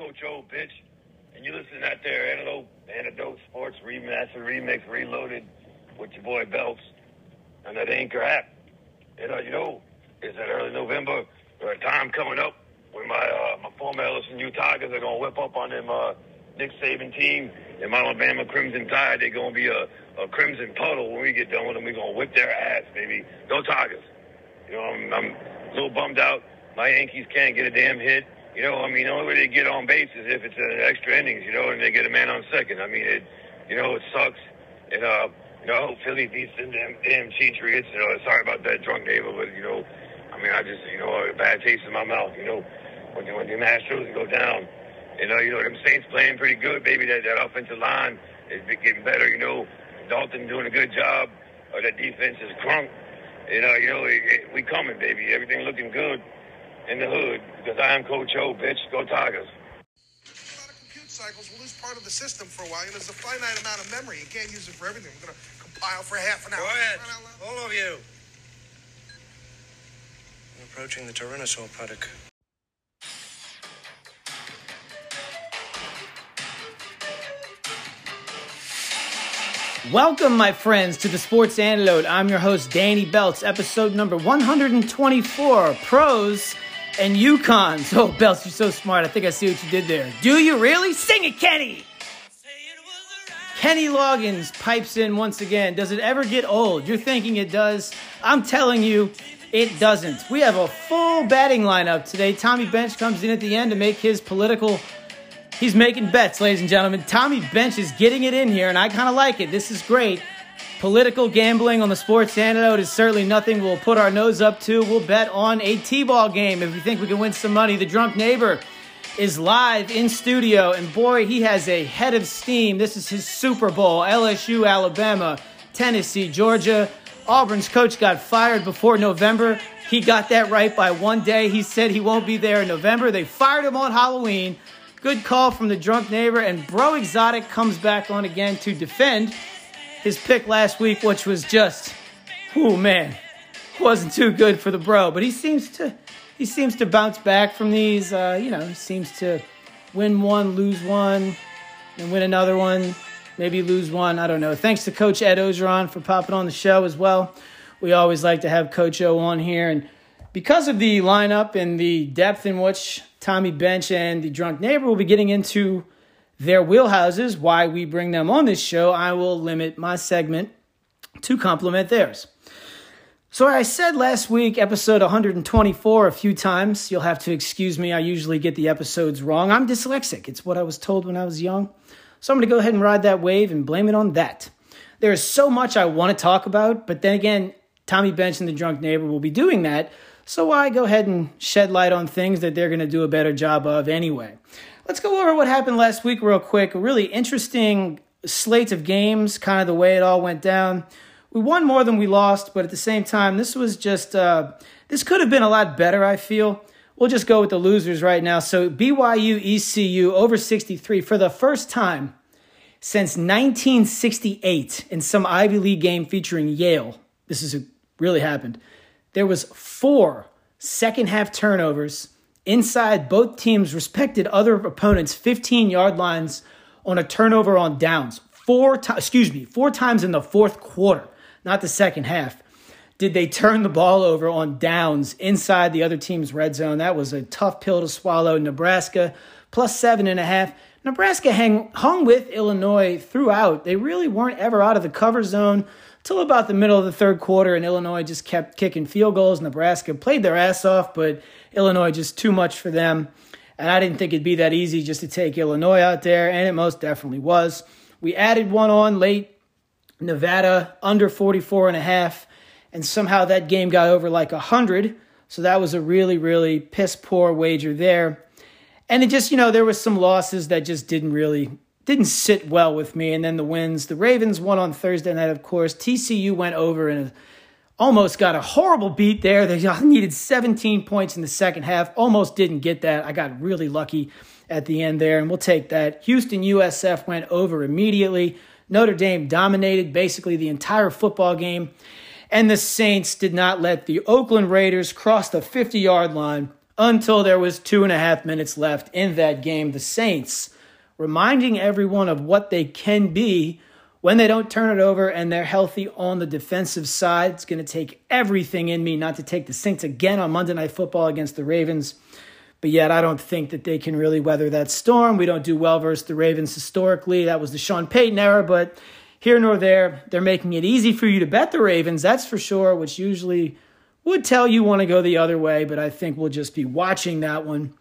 Coach O, bitch. And you listen to that there, Antidote, Antidote Sports Remaster, Remix, Reloaded with your boy Belts on that Anchor app. And, uh, you know, it's that early November a time coming up when my uh, my former LSU Tigers are going to whip up on them uh, Nick Saban team and my Alabama Crimson Tide. They're going to be a, a crimson puddle when we get done with them. We're going to whip their ass, baby. Go Tigers. You know, I'm, I'm a little bummed out. My Yankees can't get a damn hit. You know, I mean, the only way they get on base is if it's an extra innings, you know, and they get a man on second. I mean, it, you know, it sucks. And, uh, you know, I hope Philly beats them damn, damn Patriots. You know, sorry about that drunk neighbor, but, you know, I mean, I just, you know, a bad taste in my mouth, you know, when, when the Astros go down. You know, you know, them Saints playing pretty good, baby. That, that offensive line is getting better, you know. Dalton doing a good job. Or that defense is crunk. You know, you know, it, it, we coming, baby. Everything looking good in the hood because I am Coach O, bitch. Go Tigers. A lot of compute cycles will lose part of the system for a while. You know, there's a finite amount of memory. You can't use it for everything. We're going to compile for half an hour. Quiet, Run out loud. all of you. We're approaching the Tyrannosaur paddock. Welcome, my friends, to the Sports Antidote. I'm your host, Danny Belts, episode number 124 Pros and UConns. Oh, Belts, you're so smart. I think I see what you did there. Do you really? Sing it, Kenny! Kenny Loggins pipes in once again. Does it ever get old? You're thinking it does. I'm telling you, it doesn't. We have a full batting lineup today. Tommy Bench comes in at the end to make his political He's making bets, ladies and gentlemen. Tommy Bench is getting it in here, and I kind of like it. This is great. Political gambling on the sports antidote is certainly nothing we'll put our nose up to. We'll bet on a T-ball game if we think we can win some money. The drunk neighbor is live in studio, and boy, he has a head of steam. This is his Super Bowl. LSU, Alabama, Tennessee, Georgia. Auburn's coach got fired before November. He got that right by one day. He said he won't be there in November. They fired him on Halloween. Good call from the drunk neighbor, and Breaux Exotic comes back on again to defend his pick last week, which was just, oh man, wasn't too good for the bro. But he seems to, he seems to bounce back from these. Uh, you know, he seems to win one, lose one, and win another one, maybe lose one. I don't know. Thanks to Coach Ed Orgeron for popping on the show as well. We always like to have Coach O on here, and because of the lineup and the depth in which Tommy Bench and the drunk neighbor will be getting into their wheelhouses, why we bring them on this show, I will limit my segment to complement theirs. So, I said last week, episode 124, a few times. You'll have to excuse me. I usually get the episodes wrong. I'm dyslexic. It's what I was told when I was young. So, I'm going to go ahead and ride that wave and blame it on that. There is so much I want to talk about, but then again, Tommy Bench and the drunk neighbor will be doing that. So why go ahead and shed light on things that they're going to do a better job of anyway? Let's go over what happened last week real quick. A really interesting slate of games, kind of the way it all went down. We won more than we lost, but at the same time, this was just uh, this could have been a lot better. I feel. We'll just go with the losers right now. So BYU ECU over 63 for the first time since 1968 in some Ivy League game featuring Yale. This is really happened there was four second half turnovers inside both teams' respected other opponents' 15 yard lines on a turnover on downs. Four times, excuse me, four times in the fourth quarter, not the second half. Did they turn the ball over on downs inside the other team's red zone? That was a tough pill to swallow. Nebraska plus seven and a half. Nebraska hang, hung with Illinois throughout. They really weren't ever out of the cover zone till about the middle of the third quarter, and Illinois just kept kicking field goals. Nebraska played their ass off, but Illinois just too much for them. And I didn't think it'd be that easy just to take Illinois out there, and it most definitely was. We added one on late, Nevada under 44 and a half, and somehow that game got over like 100. So that was a really, really piss poor wager there. And it just, you know, there was some losses that just didn't really didn't sit well with me. And then the wins. The Ravens won on Thursday night, of course. TCU went over and almost got a horrible beat there. They needed 17 points in the second half. Almost didn't get that. I got really lucky at the end there, and we'll take that. Houston USF went over immediately. Notre Dame dominated basically the entire football game. And the Saints did not let the Oakland Raiders cross the 50 yard line until there was two and a half minutes left in that game. The Saints reminding everyone of what they can be when they don't turn it over and they're healthy on the defensive side. It's going to take everything in me not to take the Saints again on Monday Night Football against the Ravens. But yet, I don't think that they can really weather that storm. We don't do well versus the Ravens historically. That was the Sean Payton era, but here nor there, they're making it easy for you to bet the Ravens, that's for sure, which usually would tell you want to go the other way, but I think we'll just be watching that one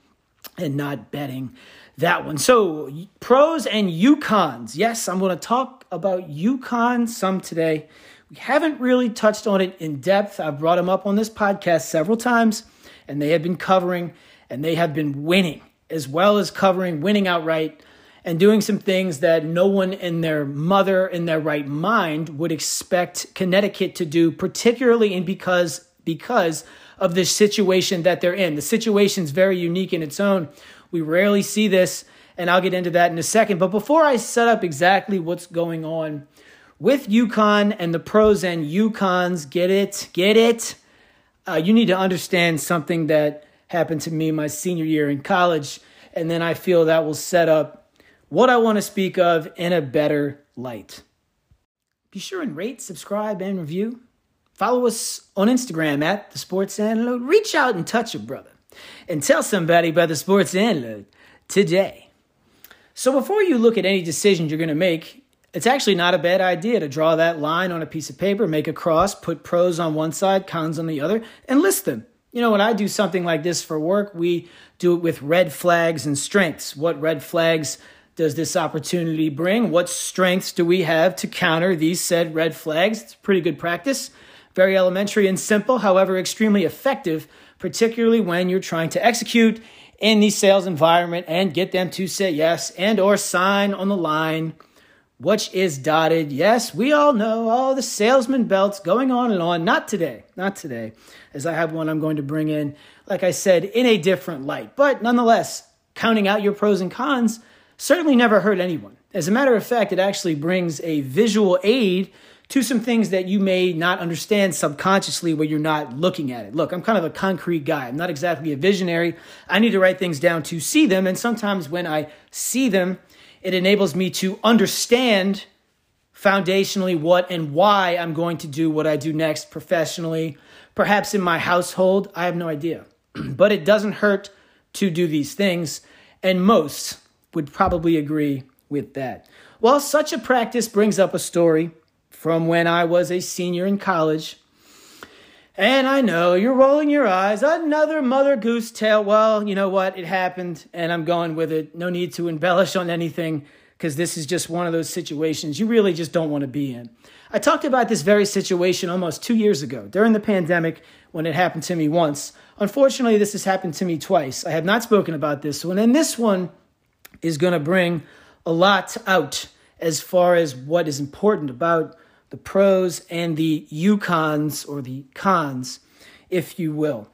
and not betting that one. So, pros and UConns. Yes, I'm going to talk about UConn some today. We haven't really touched on it in depth. I've brought them up on this podcast several times, and they have been covering and they have been winning as well as covering, winning outright, and doing some things that no one in their mother in their right mind would expect Connecticut to do, particularly in because because of the situation that they're in. The situation is very unique in its own. We rarely see this, and I'll get into that in a second. But before I set up exactly what's going on with UConn and the pros and UConns, get it, get it. Uh, you need to understand something that happened to me my senior year in college, and then I feel that will set up what I want to speak of in a better light. Be sure and rate, subscribe, and review. Follow us on Instagram at the Sports Antidote. Reach out and touch a brother and tell somebody about the Sports Antidote today. So before you look at any decisions you're going to make, it's actually not a bad idea to draw that line on a piece of paper, make a cross, put pros on one side, cons on the other, and list them. You know, when I do something like this for work, we do it with red flags and strengths. What red flags does this opportunity bring? What strengths do we have to counter these said red flags? It's pretty good practice. Very elementary and simple, however, extremely effective, particularly when you're trying to execute in the sales environment and get them to say yes and or sign on the line which is dotted. Yes, we all know all the salesman belts going on and on. Not today, not today, as I have one I'm going to bring in, like I said, in a different light. But nonetheless, counting out your pros and cons certainly never hurt anyone. As a matter of fact, it actually brings a visual aid to some things that you may not understand subconsciously when you're not looking at it. Look, I'm kind of a concrete guy. I'm not exactly a visionary. I need to write things down to see them. And sometimes when I see them, it enables me to understand foundationally what and why I'm going to do what I do next professionally. Perhaps in my household, I have no idea. but it doesn't hurt to do these things. And most would probably agree with that. Well, such a practice brings up a story from when I was a senior in college. And I know you're rolling your eyes. Another mother goose tale. Well, you know what? It happened, and I'm going with it. No need to embellish on anything because this is just one of those situations you really just don't want to be in. I talked about this very situation almost two years ago during the pandemic when it happened to me once. Unfortunately, this has happened to me twice. I have not spoken about this one, and this one is going to bring a lot out as far as what is important about the pros and the UConns or the cons, if you will.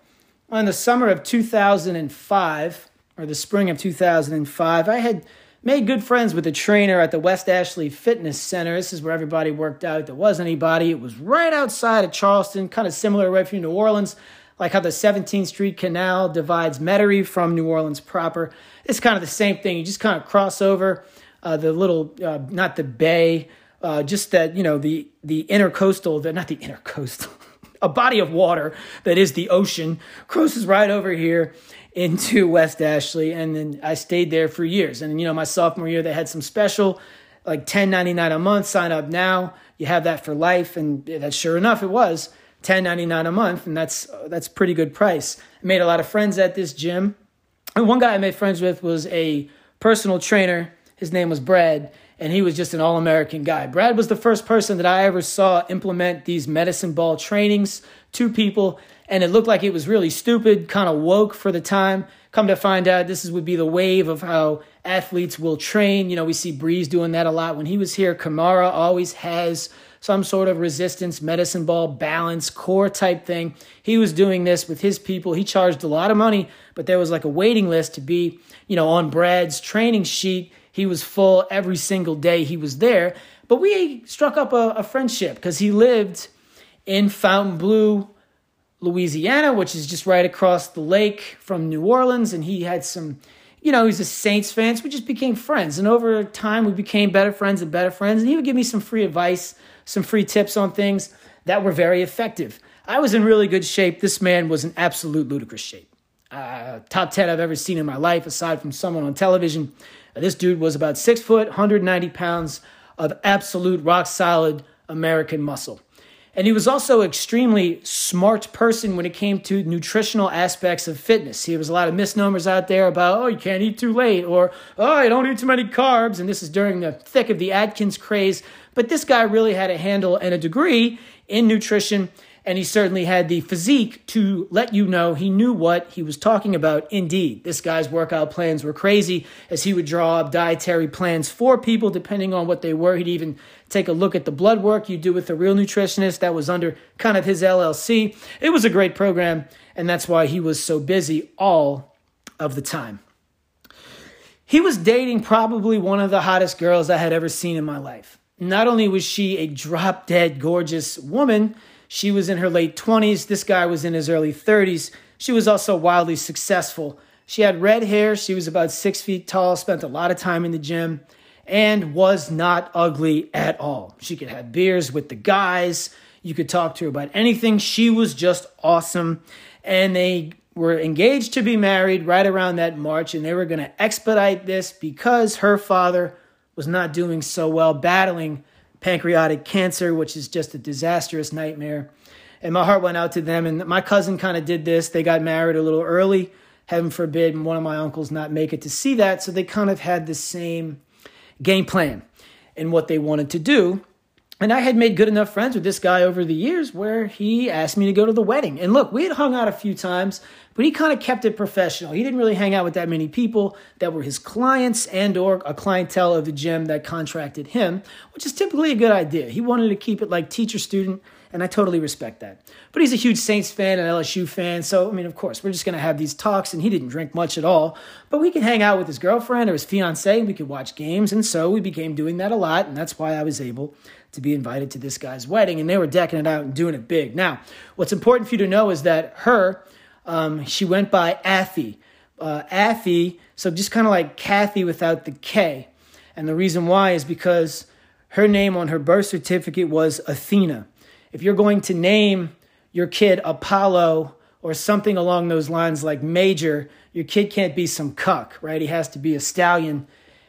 In the summer of 2005, or the spring of 2005, I had made good friends with a trainer at the West Ashley Fitness Center. This is where everybody worked out. There wasn't anybody. It was right outside of Charleston, kind of similar right from New Orleans, like how the 17th Street Canal divides Metairie from New Orleans proper. It's kind of the same thing. You just kind of cross over uh, the little, uh, not the bay, uh, just that you know the the intercoastal, the not the intercoastal, a body of water that is the ocean crosses right over here into West Ashley, and then I stayed there for years. And you know, my sophomore year, they had some special, like ten ninety nine a month. Sign up now, you have that for life, and that sure enough, it was ten ninety nine a month, and that's that's pretty good price. I made a lot of friends at this gym, and one guy I made friends with was a personal trainer. His name was Brad and he was just an all American guy. Brad was the first person that I ever saw implement these medicine ball trainings to people, and it looked like it was really stupid, kind of woke for the time. Come to find out, this is, would be the wave of how athletes will train. You know, we see Brees doing that a lot. When he was here, Kamara always has some sort of resistance, medicine ball, balance, core type thing. He was doing this with his people. He charged a lot of money, but there was like a waiting list to be, you know, on Brad's training sheet he was full every single day he was there. But we struck up a, a friendship because he lived in Fontainebleau, Louisiana, which is just right across the lake from New Orleans. And he had some, you know, he's a Saints fan. So we just became friends. And over time, we became better friends and better friends. And he would give me some free advice, some free tips on things that were very effective. I was in really good shape. This man was in absolute ludicrous shape. Uh, top 10 I've ever seen in my life, aside from someone on television. This dude was about six foot, 190 pounds of absolute rock solid American muscle. And he was also extremely smart person when it came to nutritional aspects of fitness. There was a lot of misnomers out there about, oh, you can't eat too late, or oh, you don't eat too many carbs. And this is during the thick of the Atkins craze. But this guy really had a handle and a degree in nutrition and he certainly had the physique to let you know he knew what he was talking about. Indeed, this guy's workout plans were crazy as he would draw up dietary plans for people depending on what they were. He'd even take a look at the blood work you do with a real nutritionist that was under kind of his LLC. It was a great program, and that's why he was so busy all of the time. He was dating probably one of the hottest girls I had ever seen in my life. Not only was she a drop dead gorgeous woman, she was in her late 20s. This guy was in his early 30s. She was also wildly successful. She had red hair. She was about six feet tall, spent a lot of time in the gym, and was not ugly at all. She could have beers with the guys. You could talk to her about anything. She was just awesome. And they were engaged to be married right around that March, and they were going to expedite this because her father was not doing so well, battling pancreatic cancer, which is just a disastrous nightmare. And my heart went out to them. And my cousin kind of did this. They got married a little early, heaven forbid, one of my uncles not make it to see that. So they kind of had the same game plan and what they wanted to do. And I had made good enough friends with this guy over the years where he asked me to go to the wedding. And look, we had hung out a few times, but he kind of kept it professional. He didn't really hang out with that many people that were his clients and or a clientele of the gym that contracted him, which is typically a good idea. He wanted to keep it like teacher student, and I totally respect that. But he's a huge Saints fan and LSU fan, so I mean, of course, we're just to have these talks and he didn't drink much at all, but we could hang out with his girlfriend or his fiance and we could watch games, and so we became doing that a lot, and that's why I was able to be invited to this guy's wedding, and they were decking it out and doing it big. Now, what's important for you to know is that her um, she went by Athie. Uh, Athie, so just kind of like Kathy without the K. And the reason why is because her name on her birth certificate was Athena. If you're going to name your kid Apollo or something along those lines like Major, your kid can't be some cuck, right? He has to be a stallion.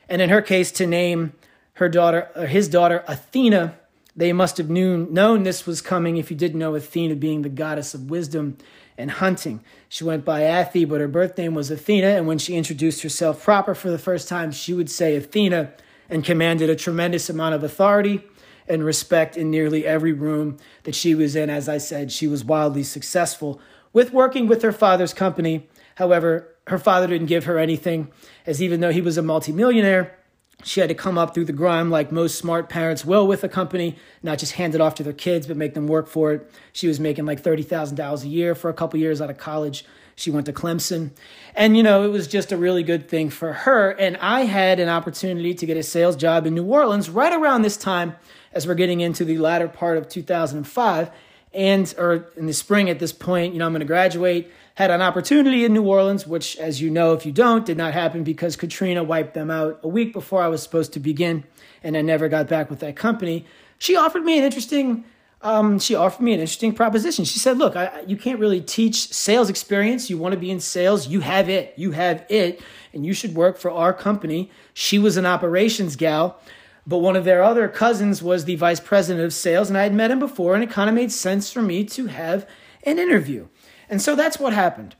And in her case, to name her daughter, or his daughter, Athena, they must have knew, known this was coming if you didn't know Athena being the goddess of wisdom and hunting. She went by Athie, but her birth name was Athena, and when she introduced herself proper for the first time, she would say Athena and commanded a tremendous amount of authority and respect in nearly every room that she was in. As I said, she was wildly successful with working with her father's company. However, her father didn't give her anything, as even though he was a multimillionaire, she had to come up through the grime like most smart parents will with a company, not just hand it off to their kids, but make them work for it. She was making like $30,000 a year for a couple years out of college. She went to Clemson. And, you know, it was just a really good thing for her. And I had an opportunity to get a sales job in New Orleans right around this time as we're getting into the latter part of 2005 and or in the spring at this point you know i'm going to graduate had an opportunity in new orleans which as you know if you don't did not happen because katrina wiped them out a week before i was supposed to begin and i never got back with that company. She offered me an interesting um, she offered me an interesting proposition. She said look I, you can't really teach sales experience. You want to be in sales. You have it. You have it and you should work for our company. She was an operations gal but one of their other cousins was the vice president of sales, and I had met him before, and it kind of made sense for me to have an interview. And so that's what happened.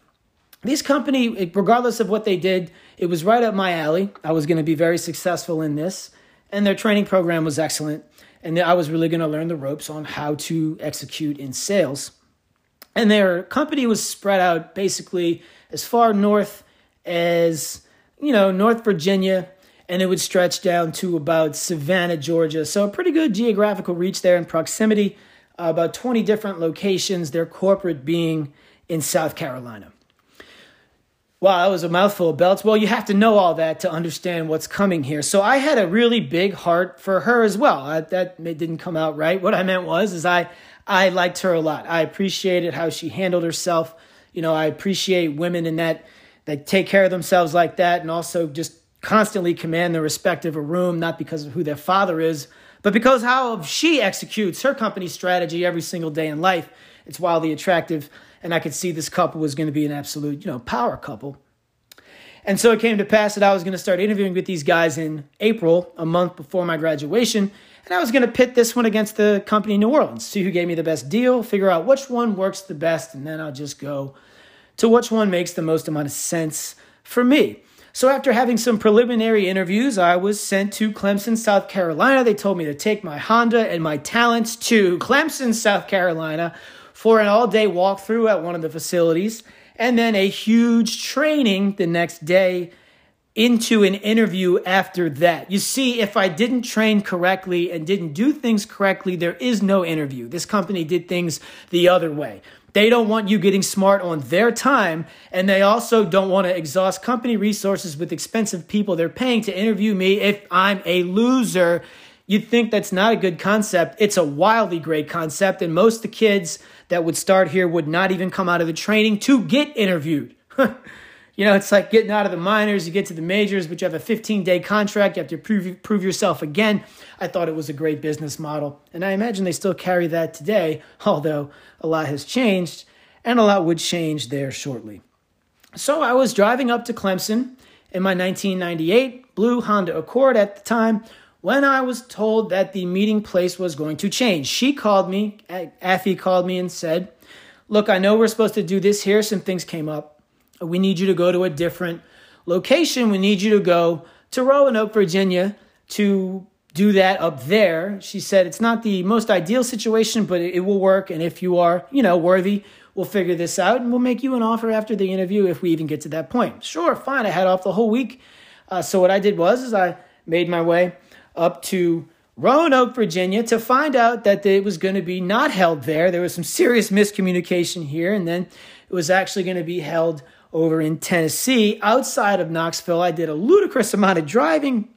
This company, regardless of what they did, it was right up my alley. I was going to be very successful in this, and their training program was excellent. And I was really going to learn the ropes on how to execute in sales. And their company was spread out basically as far north as, you know, North Virginia, and it would stretch down to about Savannah, Georgia. So a pretty good geographical reach there in proximity. Uh, about 20 different locations, their corporate being in South Carolina. Wow, that was a mouthful of belts. Well, you have to know all that to understand what's coming here. So I had a really big heart for her as well. I, that didn't come out right. What I meant was, is I I liked her a lot. I appreciated how she handled herself. You know, I appreciate women in that that take care of themselves like that and also just constantly command the respect of a room, not because of who their father is, but because how she executes her company strategy every single day in life. It's wildly attractive, and I could see this couple was going to be an absolute, you know, power couple. And so it came to pass that I was going to start interviewing with these guys in April, a month before my graduation. And I was going to pit this one against the company in New Orleans, see who gave me the best deal, figure out which one works the best, and then I'll just go to which one makes the most amount of sense for me. So after having some preliminary interviews, I was sent to Clemson, South Carolina. They told me to take my Honda and my talents to Clemson, South Carolina for an all day walkthrough at one of the facilities and then a huge training the next day into an interview after that. You see, if I didn't train correctly and didn't do things correctly, there is no interview. This company did things the other way. They don't want you getting smart on their time, and they also don't want to exhaust company resources with expensive people they're paying to interview me if I'm a loser. You'd think that's not a good concept. It's a wildly great concept, and most of the kids that would start here would not even come out of the training to get interviewed. you know, it's like getting out of the minors, you get to the majors, but you have a 15 day contract, you have to prove, prove yourself again. I thought it was a great business model, and I imagine they still carry that today, although a lot has changed, and a lot would change there shortly. So I was driving up to Clemson in my 1998 blue Honda Accord at the time when I was told that the meeting place was going to change. She called me, Athie called me and said, Look, I know we're supposed to do this here. Some things came up. We need you to go to a different location. We need you to go to Roanoke, Virginia to do that up there. She said it's not the most ideal situation, but it, will work. And if you are, you know, worthy, we'll figure this out and we'll make you an offer after the interview if we even get to that point. Sure, fine. I had off the whole week. Uh, so what I did was is I made my way up to Roanoke, Virginia, to find out that it was going to be not held there. There was some serious miscommunication here, and then it was actually going to be held over in Tennessee, outside of Knoxville. I did a ludicrous amount of driving,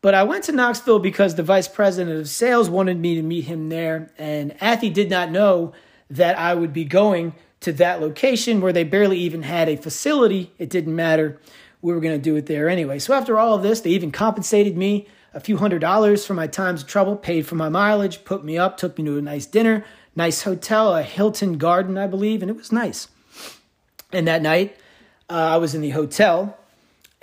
but I went to Knoxville because the vice president of sales wanted me to meet him there, and Athie did not know that I would be going to that location where they barely even had a facility. It didn't matter. We were going to do it there anyway. So after all of this, they even compensated me a few hundred dollars for my times of trouble, paid for my mileage, put me up, took me to a nice dinner, nice hotel, a Hilton Garden, I believe, and it was nice. And that night, uh, I was in the hotel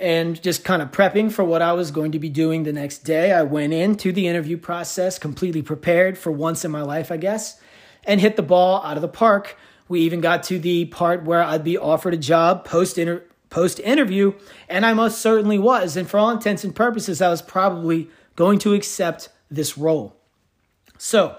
and just kind of prepping for what I was going to be doing the next day. I went into the interview process completely prepared for once in my life, I guess, and hit the ball out of the park. We even got to the part where I'd be offered a job post interview post interview, and I most certainly was. And for all intents and purposes, I was probably going to accept this role. So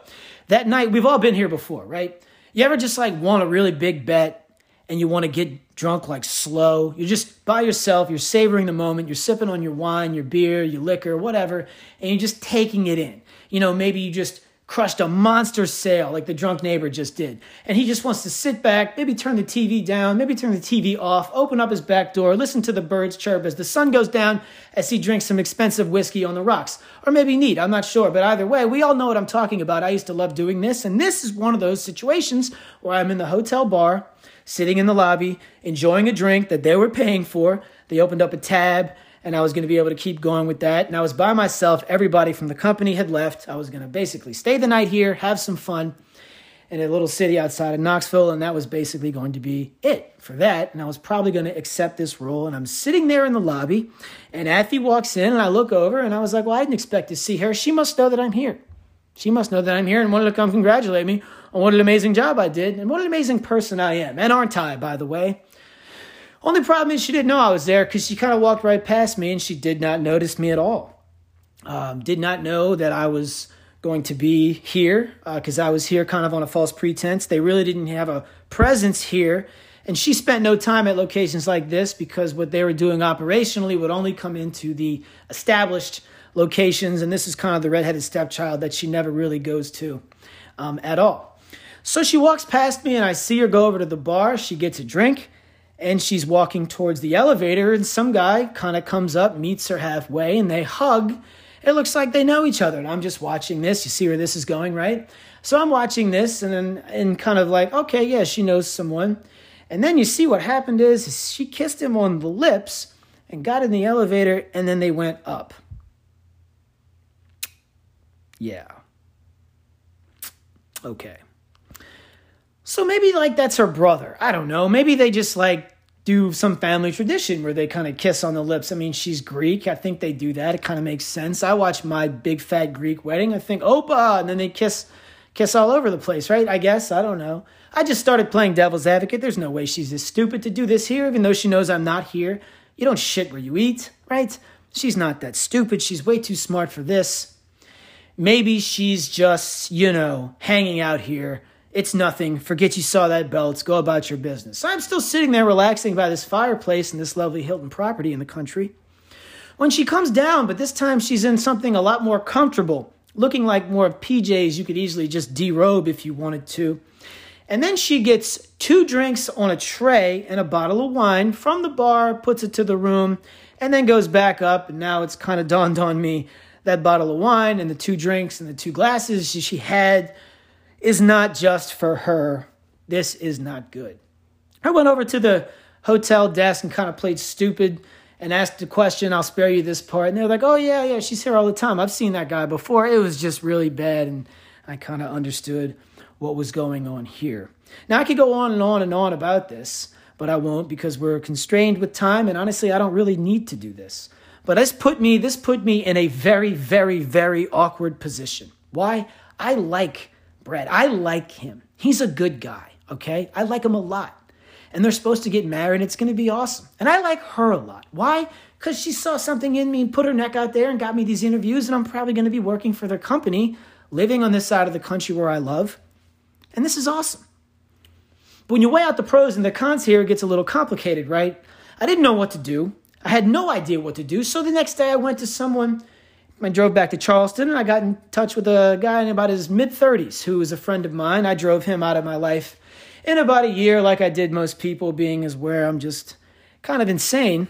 that night, we've all been here before, right? You ever just like want a really big bet and you want to get drunk like slow? You're just by yourself, you're savoring the moment, you're sipping on your wine, your beer, your liquor, whatever, and you're just taking it in. You know, maybe you just crushed a monster sale like the drunk neighbor just did. And he just wants to sit back, maybe turn the TV down, maybe turn the TV off, open up his back door, listen to the birds chirp as the sun goes down as he drinks some expensive whiskey on the rocks. Or maybe neat, I'm not sure. But either way, we all know what I'm talking about. I used to love doing this. And this is one of those situations where I'm in the hotel bar, sitting in the lobby, enjoying a drink that they were paying for. They opened up a tab and I was going to be able to keep going with that. And I was by myself. Everybody from the company had left. I was going to basically stay the night here, have some fun in a little city outside of Knoxville, and that was basically going to be it for that. And I was probably going to accept this role. And I'm sitting there in the lobby, and Athie walks in, and I look over, and I was like, well, I didn't expect to see her. She must know that I'm here. She must know that I'm here and wanted to come congratulate me on what an amazing job I did and what an amazing person I am. And aren't I, by the way? Only problem is she didn't know I was there because she kind of walked right past me and she did not notice me at all. Um, did not know that I was going to be here because uh, I was here kind of on a false pretense. They really didn't have a presence here. And she spent no time at locations like this because what they were doing operationally would only come into the established locations. And this is kind of the redheaded stepchild that she never really goes to um, at all. So she walks past me and I see her go over to the bar. She gets a drink and she's walking towards the elevator and some guy kind of comes up meets her halfway and they hug it looks like they know each other. And I'm just watching this. You see where this is going, right? So I'm watching this and then and kind of like, okay, yeah, she knows someone. And then you see what happened is, she kissed him on the lips and got in the elevator and then they went up. Yeah. Okay. So maybe like that's her brother. I don't know. Maybe they just like do some family tradition where they kind of kiss on the lips. I mean, she's Greek. I think they do that. It kind of makes sense. I watch my big fat Greek wedding. I think Opa, and then they kiss kiss all over the place, right? I guess. I don't know. I just started playing devil's advocate. There's no way she's as stupid to do this here, even though she knows I'm not here. You don't shit where you eat, right? She's not that stupid. She's way too smart for this. Maybe she's just, you know, hanging out here. It's nothing. Forget you saw that belt. Go about your business. I'm still sitting there relaxing by this fireplace in this lovely Hilton property in the country. When she comes down, but this time she's in something a lot more comfortable, looking like more of PJs you could easily just derobe if you wanted to. And then she gets two drinks on a tray and a bottle of wine from the bar, puts it to the room, and then goes back up. And now it's kind of dawned on me that bottle of wine and the two drinks and the two glasses she had is not just for her. This is not good. I went over to the hotel desk and kind of played stupid and asked a question. I'll spare you this part. And they're like, oh, yeah, yeah, she's here all the time. I've seen that guy before. It was just really bad. And I kind of understood what was going on here. Now, I could go on and on and on about this, but I won't because we're constrained with time. And honestly, I don't really need to do this. But this put me this put me in a very very very awkward position. Why? I like Brad. I like him. He's a good guy, okay? I like him a lot. And they're supposed to get married. It's going to be awesome. And I like her a lot. Why? Cuz she saw something in me and put her neck out there and got me these interviews and I'm probably going to be working for their company, living on this side of the country where I love. And this is awesome. But when you weigh out the pros and the cons here, it gets a little complicated, right? I didn't know what to do. I had no idea what to do. So the next day I went to someone. I drove back to Charleston and I got in touch with a guy in about his mid 30s who was a friend of mine. I drove him out of my life in about a year, like I did most people, being as where I'm just kind of insane.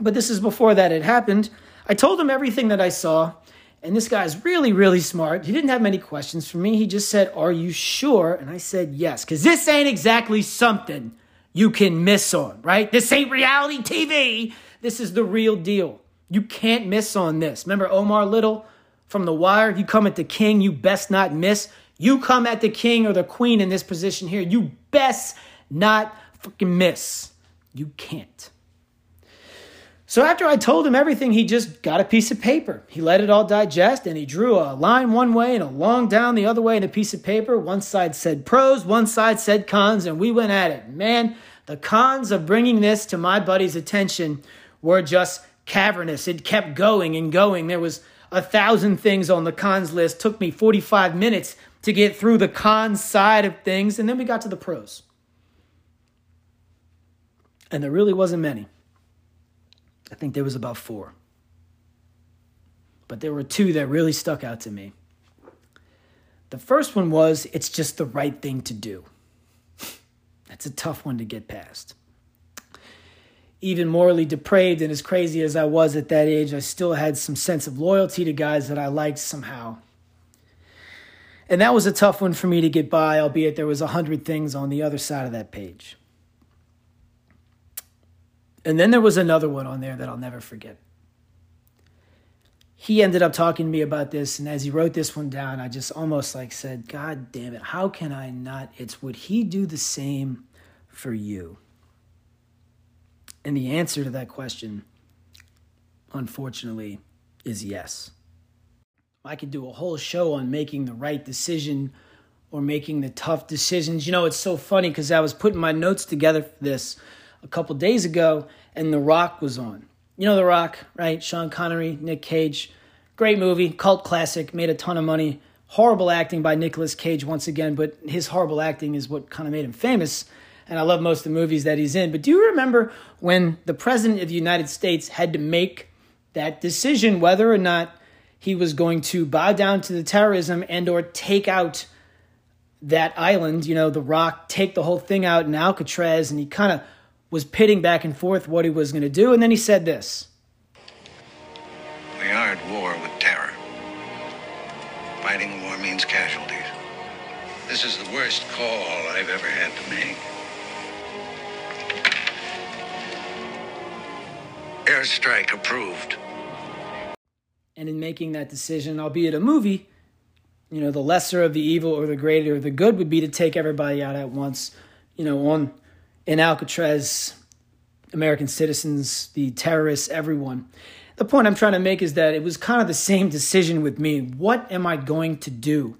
But this is before that had happened. I told him everything that I saw, and this guy's really, really smart. He didn't have many questions for me. He just said, Are you sure? And I said, Yes, because this ain't exactly something you can miss on, right? This ain't reality TV. This is the real deal. You can't miss on this. Remember Omar Little from The Wire? You come at the king, you best not miss. You come at the king or the queen in this position here, you best not fucking miss. You can't. So after I told him everything, he just got a piece of paper. He let it all digest and he drew a line one way and a long down the other way in a piece of paper. One side said pros, one side said cons, and we went at it. Man, the cons of bringing this to my buddy's attention were just cavernous. It kept going and going. There was a thousand things on the cons list. Took me 45 minutes to get through the cons side of things, and then we got to the pros. And there really wasn't many. I think there was about four. But there were two that really stuck out to me. The first one was it's just the right thing to do. That's a tough one to get past. Even morally depraved and as crazy as I was at that age, I still had some sense of loyalty to guys that I liked somehow. And that was a tough one for me to get by, albeit there was a hundred things on the other side of that page. And then there was another one on there that I'll never forget. He ended up talking to me about this, and as he wrote this one down, I just almost like said, God damn it, how can I not? It's would he do the same for you? And the answer to that question, unfortunately, is yes. I could do a whole show on making the right decision or making the tough decisions. You know, it's so funny because I was putting my notes together for this a couple days ago, and The Rock was on. You know The Rock, right? Sean Connery, Nick Cage. Great movie, cult classic, made a ton of money. Horrible acting by Nicolas Cage once again, but his horrible acting is what kind of made him famous. And I love most of the movies that he's in. But do you remember when the President of the United States had to make that decision whether or not he was going to bow down to the terrorism and or take out that island, you know, the rock, take the whole thing out in Alcatraz, and he kind of was pitting back and forth what he was going to do. And then he said this We are at war with terror. Fighting war means casualties. This is the worst call I've ever had to make. Airstrike approved. And in making that decision, albeit a movie, you know, the lesser of the evil or the greater of the good would be to take everybody out at once, you know, on in Alcatraz, American citizens, the terrorists, everyone. The point I'm trying to make is that it was kind of the same decision with me. What am I going to do?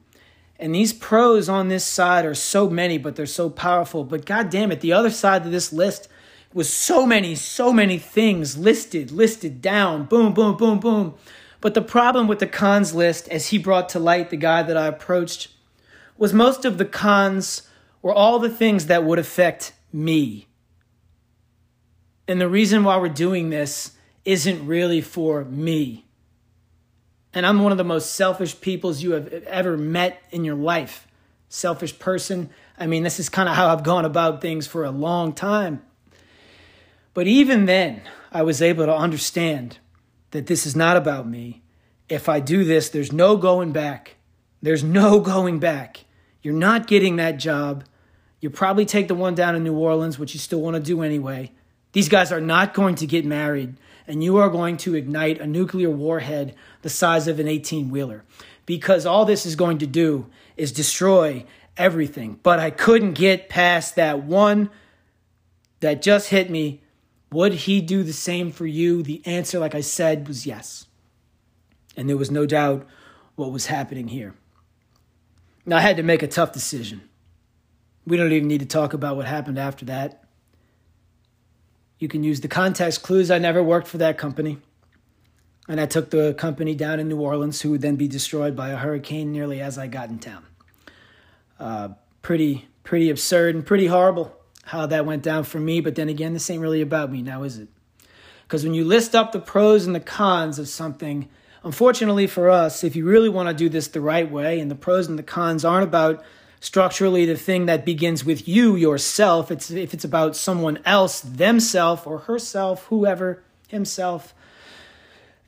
And these pros on this side are so many, but they're so powerful. But god damn it, the other side of this list was so many, so many things listed, listed down, boom, boom, boom, boom. But the problem with the cons list, as he brought to light the guy that I approached, was most of the cons were all the things that would affect me. And the reason why we're doing this isn't really for me. And I'm one of the most selfish peoples you have ever met in your life. Selfish person. I mean, this is kind of how I've gone about things for a long time. But even then, I was able to understand that this is not about me. If I do this, there's no going back. There's no going back. You're not getting that job. You probably take the one down in New Orleans, which you still want to do anyway. These guys are not going to get married, and you are going to ignite a nuclear warhead the size of an 18 wheeler because all this is going to do is destroy everything. But I couldn't get past that one that just hit me. Would he do the same for you? The answer, like I said, was yes. And there was no doubt what was happening here. Now, I had to make a tough decision. We don't even need to talk about what happened after that. You can use the context clues. I never worked for that company. And I took the company down in New Orleans, who would then be destroyed by a hurricane nearly as I got in town. Uh, pretty, pretty absurd and pretty horrible how that went down for me. But then again, this ain't really about me now, is it? Because when you list up the pros and the cons of something, unfortunately for us, if you really want to do this the right way, and the pros and the cons aren't about structurally the thing that begins with you yourself it's if it's about someone else themself or herself whoever himself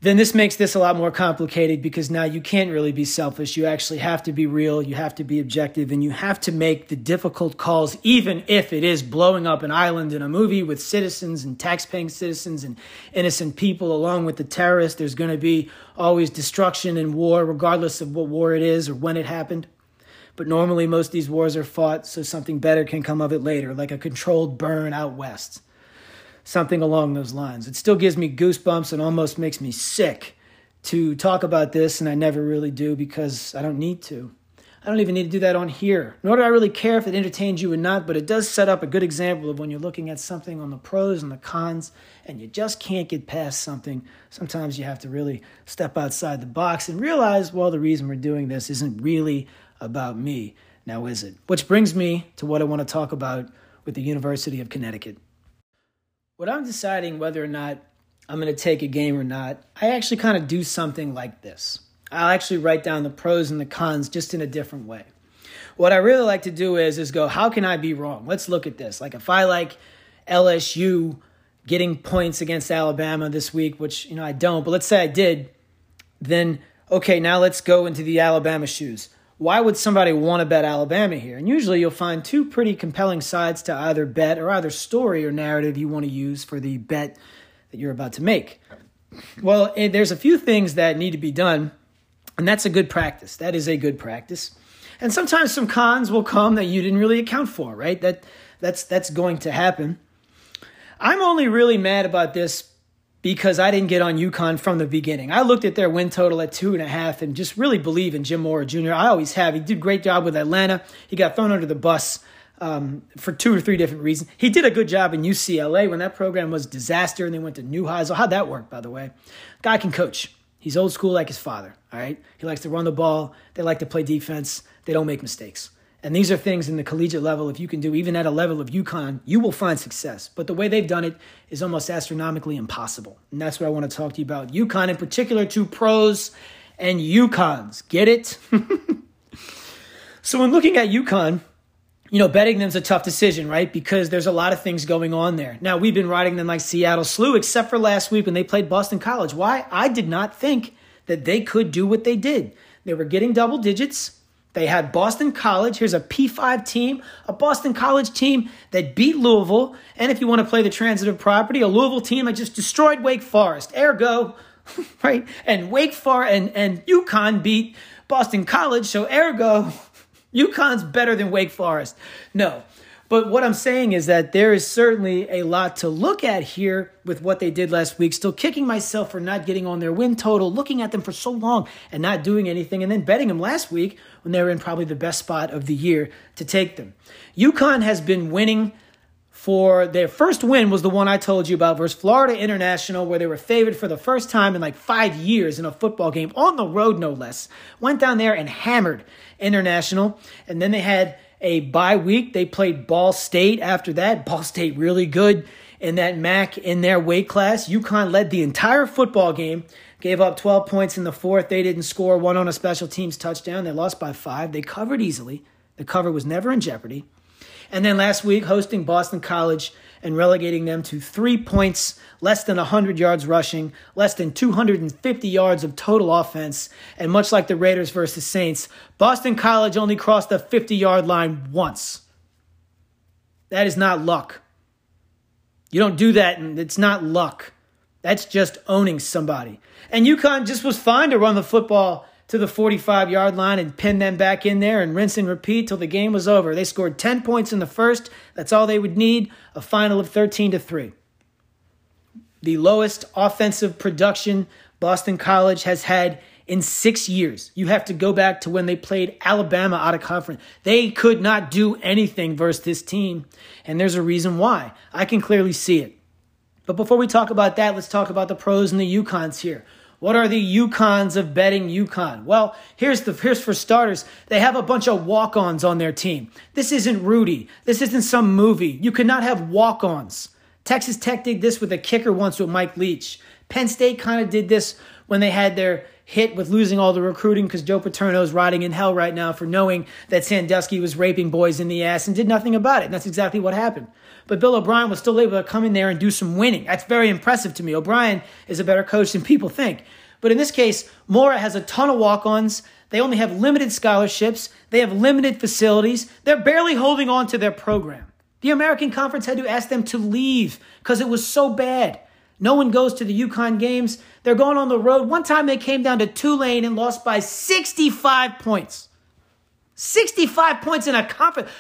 then this makes this a lot more complicated because now you can't really be selfish. You actually have to be real. You have to be objective and you have to make the difficult calls even if it is blowing up an island in a movie with citizens and tax-paying citizens and innocent people along with the terrorists. There's going to be always destruction and war regardless of what war it is or when it happened. But normally, most of these wars are fought so something better can come of it later, like a controlled burn out west. Something along those lines. It still gives me goosebumps and almost makes me sick to talk about this, and I never really do because I don't need to. I don't even need to do that on here. Nor do I really care if it entertains you or not, but it does set up a good example of when you're looking at something on the pros and the cons and you just can't get past something. Sometimes you have to really step outside the box and realize, well, the reason we're doing this isn't really about me. Now, is it? Which brings me to what I want to talk about with the University of Connecticut. When I'm deciding whether or not I'm going to take a game or not, I actually kind of do something like this. I'll actually write down the pros and the cons just in a different way. What I really like to do is is go, how can I be wrong? Let's look at this. Like if I like LSU getting points against Alabama this week, which you know I don't, but let's say I did, then okay, now let's go into the Alabama shoes why would somebody want to bet Alabama here? And usually you'll find two pretty compelling sides to either bet or either story or narrative you want to use for the bet that you're about to make. Well, eh, there's a few things that need to be done, and that's a good practice. That is a good practice. And sometimes some cons will come that you didn't really account for, right? That that's that's going to happen. I'm only really mad about this because I didn't get on UConn from the beginning. I looked at their win total at two and a half and just really believe in Jim Mora Jr. I always have. He did a great job with Atlanta. He got thrown under the bus um, for two or three different reasons. He did a good job in UCLA when that program was disaster and they went to Neuheisel. How'd that work, by the way? Guy can coach. He's old school like his father, all right? He likes to run the ball. They like to play defense. They don't make mistakes. And these are things in the collegiate level, if you can do even at a level of UConn, you will find success. But the way they've done it is almost astronomically impossible. And that's what I want to talk to you about. UConn in particular, two pros and UConns. Get it? so when looking at UConn, you know, betting them's a tough decision, right? Because there's a lot of things going on there. Now, we've been riding them like Seattle Slew, except for last week when they played Boston College. Why? I did not think that they could do what they did. They were getting double digits. They had Boston College. Here's a P5 team, a Boston College team that beat Louisville. And if you want to play the transitive property, a Louisville team that just destroyed Wake Forest. Ergo, right? And Wake Forest and, and UConn beat Boston College. So ergo, UConn's better than Wake Forest. No. But what I'm saying is that there is certainly a lot to look at here with what they did last week. Still kicking myself for not getting on their win total, looking at them for so long and not doing anything, and then betting them last week when they were in probably the best spot of the year to take them. UConn has been winning for their first win was the one I told you about versus Florida International, where they were favored for the first time in like five years in a football game on the road, no less. Went down there and hammered International, and then they had a bye week. They played Ball State after that. Ball State really good in that MAC in their weight class. UConn led the entire football game, gave up 12 points in the fourth. They didn't score one on a special teams touchdown. They lost by five. They covered easily. The cover was never in jeopardy. And then last week, hosting Boston College and relegating them to three points, less than 100 yards rushing, less than 250 yards of total offense. And much like the Raiders versus Saints, Boston College only crossed the 50 yard line once. That is not luck. You don't do that, and it's not luck. That's just owning somebody. And UConn just was fine to run the football to the 45 yard line and pin them back in there and rinse and repeat till the game was over. They scored 10 points in the first. That's all they would need. A final of 13 to 3. The lowest offensive production Boston College has had in six years. You have to go back to when they played Alabama out of conference. They could not do anything versus this team. And there's a reason why. I can clearly see it. But before we talk about that, let's talk about the pros and the UConns here. What are the UConns of betting UConn? Well, here's the here's for starters. They have a bunch of walk-ons on their team. This isn't Rudy. This isn't some movie. You cannot have walk-ons. Texas Tech did this with a kicker once with Mike Leach. Penn State kind of did this when they had their hit with losing all the recruiting because Joe Paterno is rotting in hell right now for knowing that Sandusky was raping boys in the ass and did nothing about it. And that's exactly what happened. But Bill O'Brien was still able to come in there and do some winning. That's very impressive to me. O'Brien is a better coach than people think. But in this case, Mora has a ton of walk ons. They only have limited scholarships. They have limited facilities. They're barely holding on to their program. The American Conference had to ask them to leave because it was so bad. No one goes to the UConn games. They're going on the road. One time they came down to Tulane and lost by 65 points. 65 points in a conference.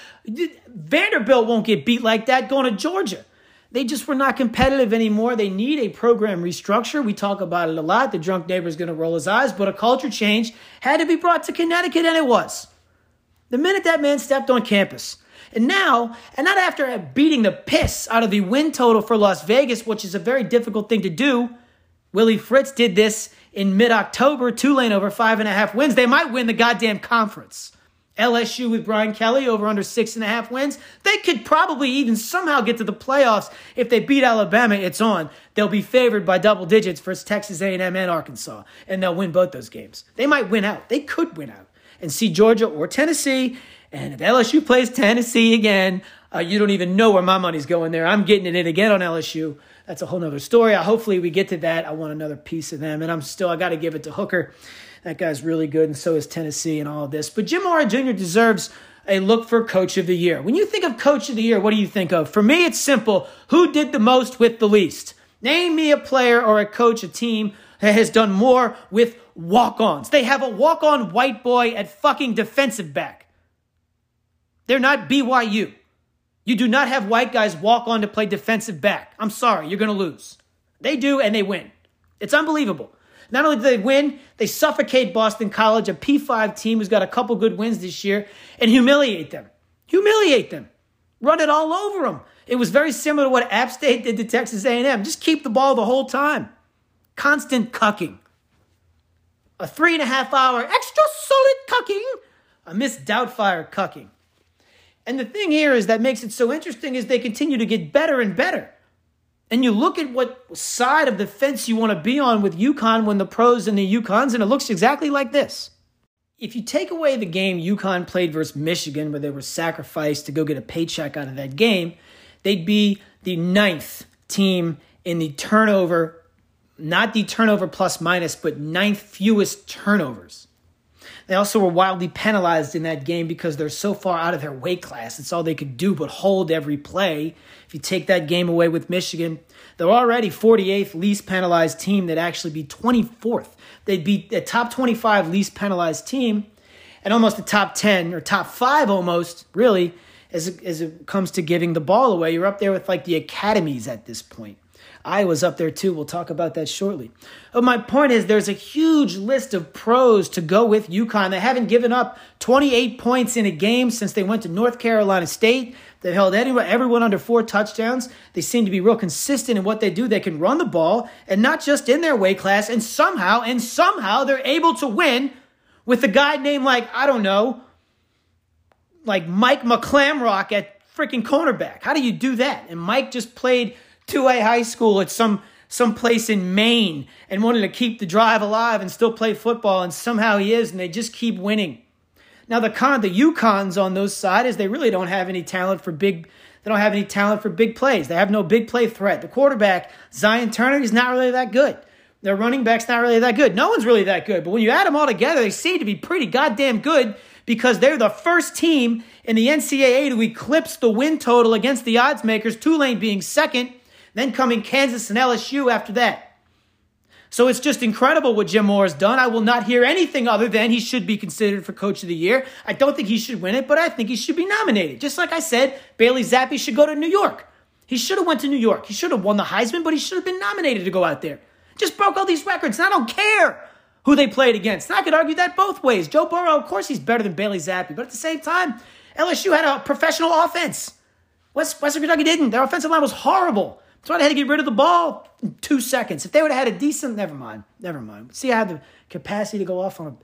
Vanderbilt won't get beat like that going to Georgia. They just were not competitive anymore. They need a program restructure. We talk about it a lot. The drunk neighbor is going to roll his eyes, but a culture change had to be brought to Connecticut, and it was. The minute that man stepped on campus, and now, and not after beating the piss out of the win total for Las Vegas, which is a very difficult thing to do. Willie Fritz did this in mid October, Tulane over five and a half wins. They might win the goddamn conference. LSU with Brian Kelly over under six and a half wins. They could probably even somehow get to the playoffs if they beat Alabama. It's on. They'll be favored by double digits versus Texas A&M and Arkansas, and they'll win both those games. They might win out. They could win out and see Georgia or Tennessee. And if LSU plays Tennessee again, uh, you don't even know where my money's going there. I'm getting it in again on LSU. That's a whole nother story. hopefully we get to that. I want another piece of them, and I'm still I got to give it to Hooker. That guy's really good, and so is Tennessee and all of this. But Jim Mora Jr. deserves a look for Coach of the Year. When you think of Coach of the Year, what do you think of? For me, it's simple. Who did the most with the least? Name me a player or a coach, a team that has done more with walk ons. They have a walk on white boy at fucking defensive back. They're not BYU. You do not have white guys walk on to play defensive back. I'm sorry, you're going to lose. They do, and they win. It's unbelievable. Not only do they win, they suffocate Boston College, a P5 team who's got a couple good wins this year, and humiliate them. Humiliate them. Run it all over them. It was very similar to what App State did to Texas A&M. Just keep the ball the whole time. Constant cucking. A three and a half hour extra solid cucking. A Miss Doubtfire cucking. And the thing here is that makes it so interesting is they continue to get better and better and you look at what side of the fence you want to be on with UConn when the pros and the UConns, and it looks exactly like this. if you take away the game UConn played versus Michigan, where they were sacrificed to go get a paycheck out of that game, they'd be the ninth team in the turnover, not the turnover plus minus, but ninth fewest turnovers. They also were wildly penalized in that game because they're so far out of their weight class. It's all they could do but hold every play. If you take that game away with Michigan, they're already 48th least penalized team that actually be 24th. They'd be a top 25 least penalized team and almost a top 10 or top 5 almost, really, as as it comes to giving the ball away. You're up there with like the academies at this point. Iowa's up there too. We'll talk about that shortly. But my point is, there's a huge list of pros to go with UConn. They haven't given up 28 points in a game since they went to North Carolina State. They've held anyone, everyone under four touchdowns. They seem to be real consistent in what they do. They can run the ball and not just in their weight class. And somehow, and somehow, they're able to win with a guy named like I don't know, like Mike McClamrock at freaking cornerback. How do you do that? And Mike just played 2A high school at some some place in Maine and wanted to keep the drive alive and still play football, and somehow he is, and they just keep winning. Now the con the UConns on those side is they really don't have any talent for big they don't have any talent for big plays. They have no big play threat. The quarterback, Zion Turner, is not really that good. Their running back's not really that good. No one's really that good. But when you add them all together, they seem to be pretty goddamn good because they're the first team in the NCAA to eclipse the win total against the odds makers, Tulane being second, then coming Kansas and LSU after that. So it's just incredible what Jim Mora has done. I will not hear anything other than he should be considered for Coach of the Year. I don't think he should win it, but I think he should be nominated. Just like I said, Bailey Zappe should go to New York. He should have went to New York. He should have won the Heisman, but he should have been nominated to go out there. Just broke all these records, and I don't care who they played against. And I could argue that both ways. Joe Burrow, of course, he's better than Bailey Zappe, but at the same time, LSU had a professional offense. West, Western Kentucky didn't. Their offensive line was horrible. That's why they had to get rid of the ball in two seconds. If they would have had a decent, never mind, never mind. See, I had the capacity to go off on a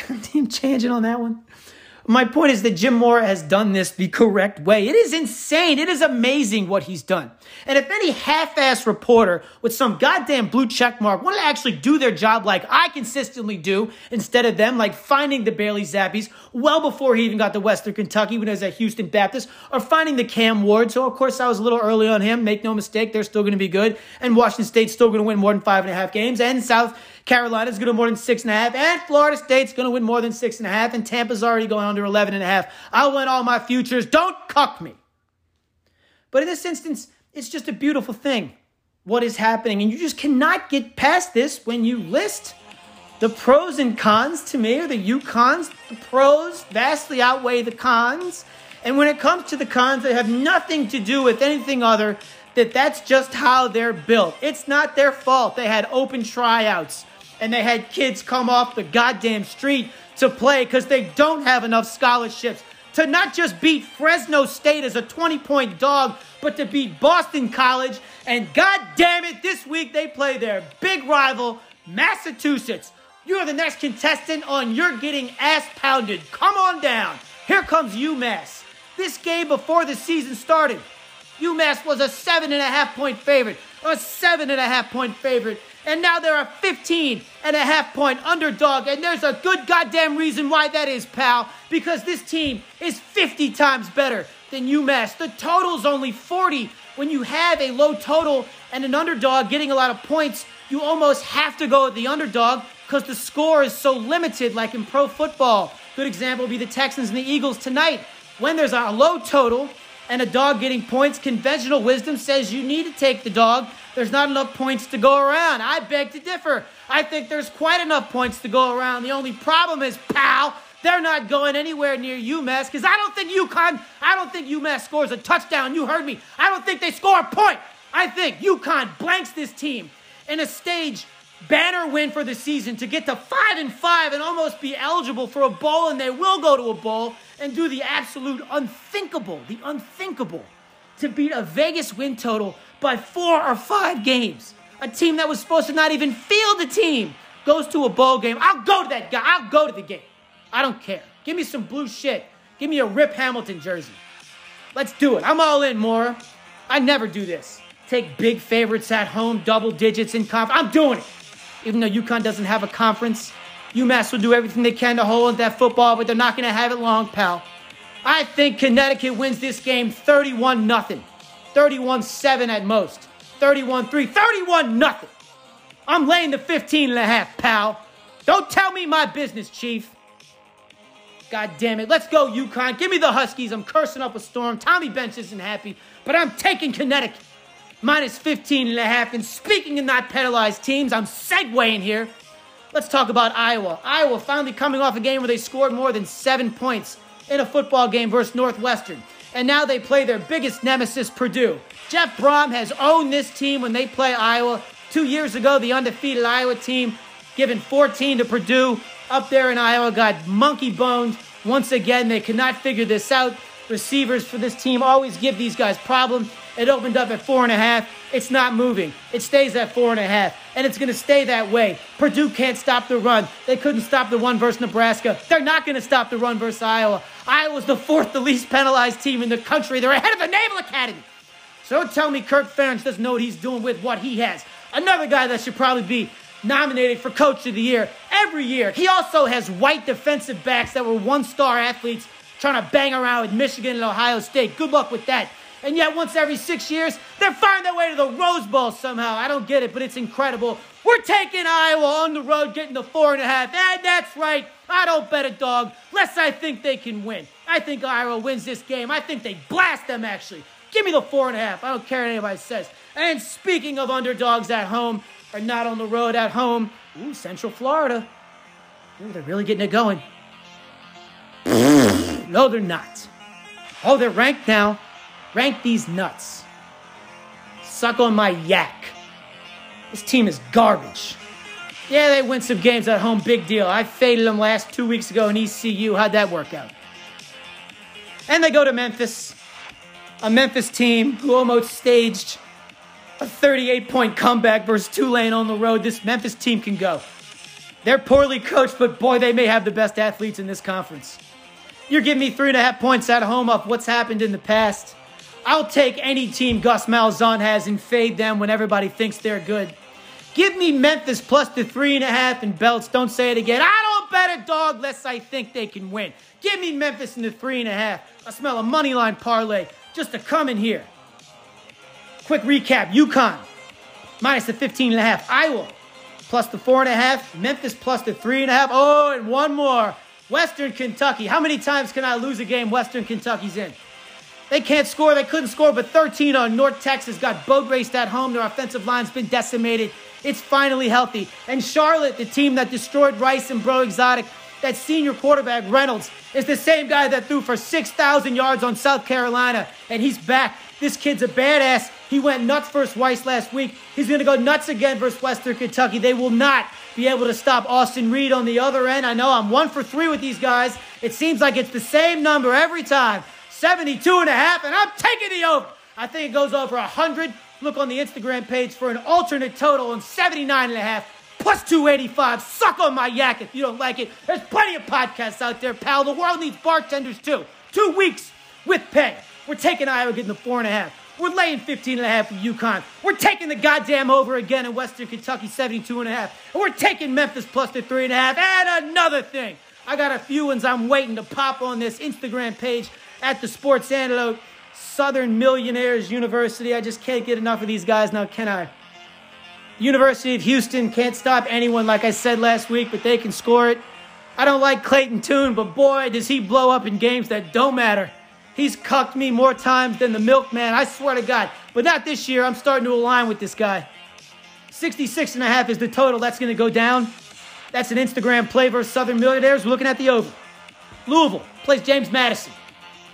goddamn tangent on that one. My point is that Jim Mora has done this the correct way. It is insane. It is amazing what he's done. And if any half-ass reporter with some goddamn blue check mark wanted to actually do their job like I consistently do, instead of them like finding the Bailey Zappes well before he even got to Western Kentucky when he was at Houston Baptist, or finding the Cam Ward. So of course I was a little early on him. Make no mistake, they're still going to be good. And Washington State's still going to win more than five and a half games. And South Carolina's going to more than six and a half, and Florida State's going to win more than six and a half, and Tampa's already going under 11 and a half. I'll win all my futures. Don't cuck me. But in this instance, it's just a beautiful thing what is happening, and you just cannot get past this when you list the pros and cons to me, or the UConns. The pros vastly outweigh the cons. And when it comes to the cons, they have nothing to do with anything other that that's just how they're built. It's not their fault. They had open tryouts and they had kids come off the goddamn street to play because they don't have enough scholarships to not just beat Fresno State as a 20 point dog, but to beat Boston College. And god damn it, this week they play their big rival, Massachusetts. You're the next contestant on You're Getting Ass Pounded. Come on down. Here comes UMass. This game before the season started, UMass was a seven and a half point favorite, a seven and a half point favorite and now they're a 15 and a half point underdog. And there's a good goddamn reason why that is, pal. Because this team is 50 times better than UMass. The total's only 40. When you have a low total and an underdog getting a lot of points, you almost have to go with the underdog because the score is so limited, like in pro football. Good example would be the Texans and the Eagles tonight. When there's a low total and a dog getting points, conventional wisdom says you need to take the dog there's not enough points to go around. I beg to differ. I think there's quite enough points to go around. The only problem is, pal, they're not going anywhere near UMass because I don't think UConn, I don't think UMass scores a touchdown. You heard me. I don't think they score a point. I think UConn blanks this team in a stage banner win for the season to get to five and five and almost be eligible for a bowl, and they will go to a bowl and do the absolute unthinkable, the unthinkable to beat a Vegas win total by four or five games. A team that was supposed to not even field the team goes to a bowl game. I'll go to that guy. I'll go to the game. I don't care. Give me some blue shit. Give me a Rip Hamilton jersey. Let's do it. I'm all in, Mora. I never do this. Take big favorites at home, double digits in conference. I'm doing it. Even though UConn doesn't have a conference, UMass will do everything they can to hold that football, but they're not going to have it long, pal. I think Connecticut wins this game 31 0. 31 7 at most. 31 3. 31 0. I'm laying the 15 and a half, pal. Don't tell me my business, Chief. God damn it. Let's go, UConn. Give me the Huskies. I'm cursing up a storm. Tommy Bench isn't happy, but I'm taking Connecticut. Minus 15 and a half. And speaking of not penalized teams, I'm segueing here. Let's talk about Iowa. Iowa finally coming off a game where they scored more than seven points in a football game versus Northwestern. And now they play their biggest nemesis, Purdue. Jeff Brohm has owned this team when they play Iowa. Two years ago, the undefeated Iowa team, given 14 to Purdue up there in Iowa, got monkey boned. Once again, they could not figure this out. Receivers for this team always give these guys problems. It opened up at four and a half. It's not moving. It stays at four and a half, and it's going to stay that way. Purdue can't stop the run. They couldn't stop the one versus Nebraska. They're not going to stop the run versus Iowa. Iowa's the fourth, the least penalized team in the country. They're ahead of the Naval Academy. So don't tell me Kirk Ferentz doesn't know what he's doing with what he has. Another guy that should probably be nominated for Coach of the Year every year. He also has white defensive backs that were one-star athletes trying to bang around with Michigan and Ohio State. Good luck with that. And yet, once every six years, they're finding their way to the Rose Bowl somehow. I don't get it, but it's incredible. We're taking Iowa on the road, getting the four and a half. And that's right. I don't bet a dog, lest I think they can win. I think Iowa wins this game. I think they blast them, actually. Give me the four and a half. I don't care what anybody says. And speaking of underdogs at home, or not on the road at home, ooh, Central Florida. Ooh, they're really getting it going. no, they're not. Oh, they're ranked now. Rank these nuts. Suck on my yak. This team is garbage. Yeah, they win some games at home, big deal. I faded them last two weeks ago in ECU. How'd that work out? And they go to Memphis, a Memphis team who almost staged a 38 point comeback versus Tulane on the road. This Memphis team can go. They're poorly coached, but boy, they may have the best athletes in this conference. You're giving me three and a half points at home off what's happened in the past. I'll take any team Gus Malzahn has and fade them when everybody thinks they're good. Give me Memphis plus the three and a half and belts. Don't say it again. I don't bet a dog less I think they can win. Give me Memphis in the three and a half. I smell a money line parlay just to come in here. Quick recap UConn minus the 15 and a half. Iowa plus the four and a half. Memphis plus the three and a half. Oh, and one more. Western Kentucky. How many times can I lose a game Western Kentucky's in? They can't score. They couldn't score, but 13 on North Texas got boat raced at home. Their offensive line's been decimated. It's finally healthy. And Charlotte, the team that destroyed Rice and Breaux Exotic, that senior quarterback Reynolds is the same guy that threw for 6,000 yards on South Carolina, and he's back. This kid's a badass. He went nuts versus Rice last week. He's going to go nuts again versus Western Kentucky. They will not be able to stop Austin Reed on the other end. I know I'm one for three with these guys. It seems like it's the same number every time 72 and a half, and I'm taking the over. I think it goes over 100. Look on the Instagram page for an alternate total on 79 and a half plus 285. Suck on my yak if you don't like it. There's plenty of podcasts out there, pal. The world needs bartenders too. Two weeks with pay. We're taking Iowa getting the four and a half. We're laying 15 and a half with UConn. We're taking the goddamn over again in Western Kentucky, 72 and a half. And we're taking Memphis plus the three and a half. And another thing. I got a few ones I'm waiting to pop on this Instagram page at the Sports Antidote, Southern Millionaires University. I just can't get enough of these guys now, can I? University of Houston can't stop anyone, like I said last week, but they can score it. I don't like Clayton Tune, but boy, does he blow up in games that don't matter. He's cucked me more times than the milkman, I swear to God. But not this year. I'm starting to align with this guy. 66 and a half is the total. That's going to go down. That's an Instagram play versus Southern Millionaires. We're looking at the over. Louisville plays James Madison.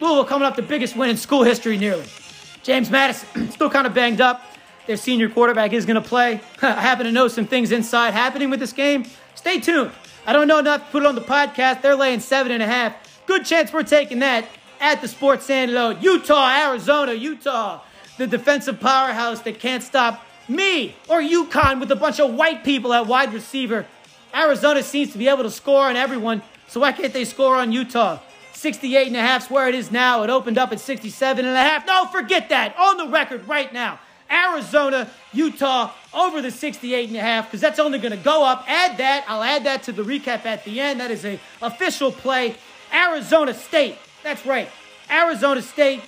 Louisville coming up the biggest win in school history nearly. James Madison, still kind of banged up. Their senior quarterback is going to play. I happen to know some things inside happening with this game. Stay tuned. I don't know enough to put it on the podcast. They're laying seven and a half. Good chance we're taking that at the Sports Antidote. Utah, Arizona, Utah. The defensive powerhouse that can't stop me or UConn with a bunch of white people at wide receiver. Arizona seems to be able to score on everyone, so why can't they score on Utah? 68 and a half is where it is now. It opened up at 67 and a half. No, forget that. On the record right now. Arizona, Utah over the 68 and a half because that's only going to go up. Add that. I'll add that to the recap at the end. That is a official play. Arizona State. That's right. Arizona State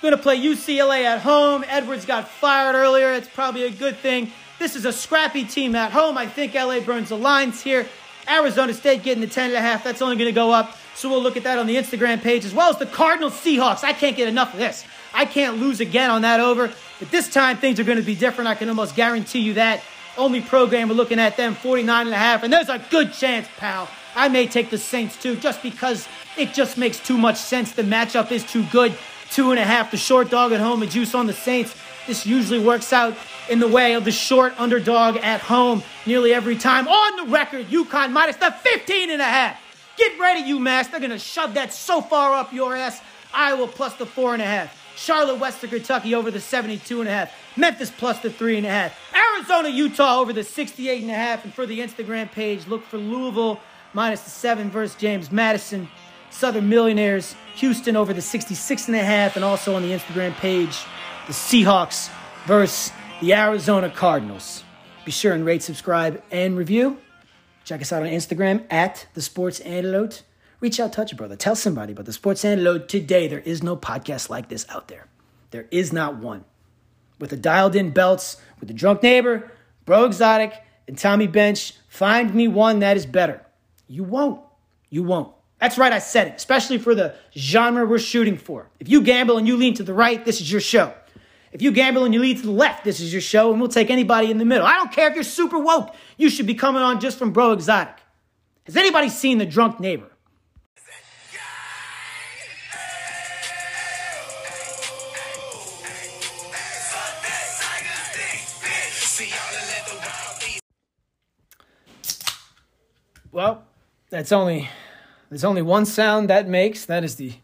going to play UCLA at home. Edwards got fired earlier. It's probably a good thing. This is a scrappy team at home. I think LA burns the lines here. Arizona State getting the 10 and a half. That's only going to go up. So we'll look at that on the Instagram page as well as the Cardinals Seahawks. I can't get enough of this. I can't lose again on that over. But this time things are going to be different. I can almost guarantee you that. Only program we're looking at them 49 and a half. And there's a good chance, pal. I may take the Saints too, just because it just makes too much sense. The matchup is too good. Two and a half, the short dog at home, and juice on the Saints. This usually works out in the way of the short underdog at home nearly every time. On the record, UConn minus the 15 and a half. Get ready, UMass. They're going to shove that so far up your ass. Iowa plus the four and a half. Charlotte, Western Kentucky over the 72 and a half. Memphis plus the three and a half. Arizona, Utah over the 68 and a half. And for the Instagram page, look for Louisville minus the seven versus James Madison. Southern Millionaires, Houston over the 66 and a half. And also on the Instagram page, the Seahawks versus the Arizona Cardinals. Be sure and rate, subscribe, and review. Check us out on Instagram at the Sports Antidote. Reach out, touch a brother. Tell somebody about the Sports Antidote today. There is no podcast like this out there. There is not one. With the dialed in belts, with the drunk neighbor, Breaux Exotic, and Tommy Bench, find me one that is better. You won't. You won't. That's right, I said it, especially for the genre we're shooting for. If you gamble and you lean to the right, this is your show. If you gamble and you lean to the left, this is your show, and we'll take anybody in the middle. I don't care if you're super woke. You should be coming on just from Breaux Exotic. Has anybody seen The Drunk Neighbor? Well, that's only there's only one sound that makes. That is the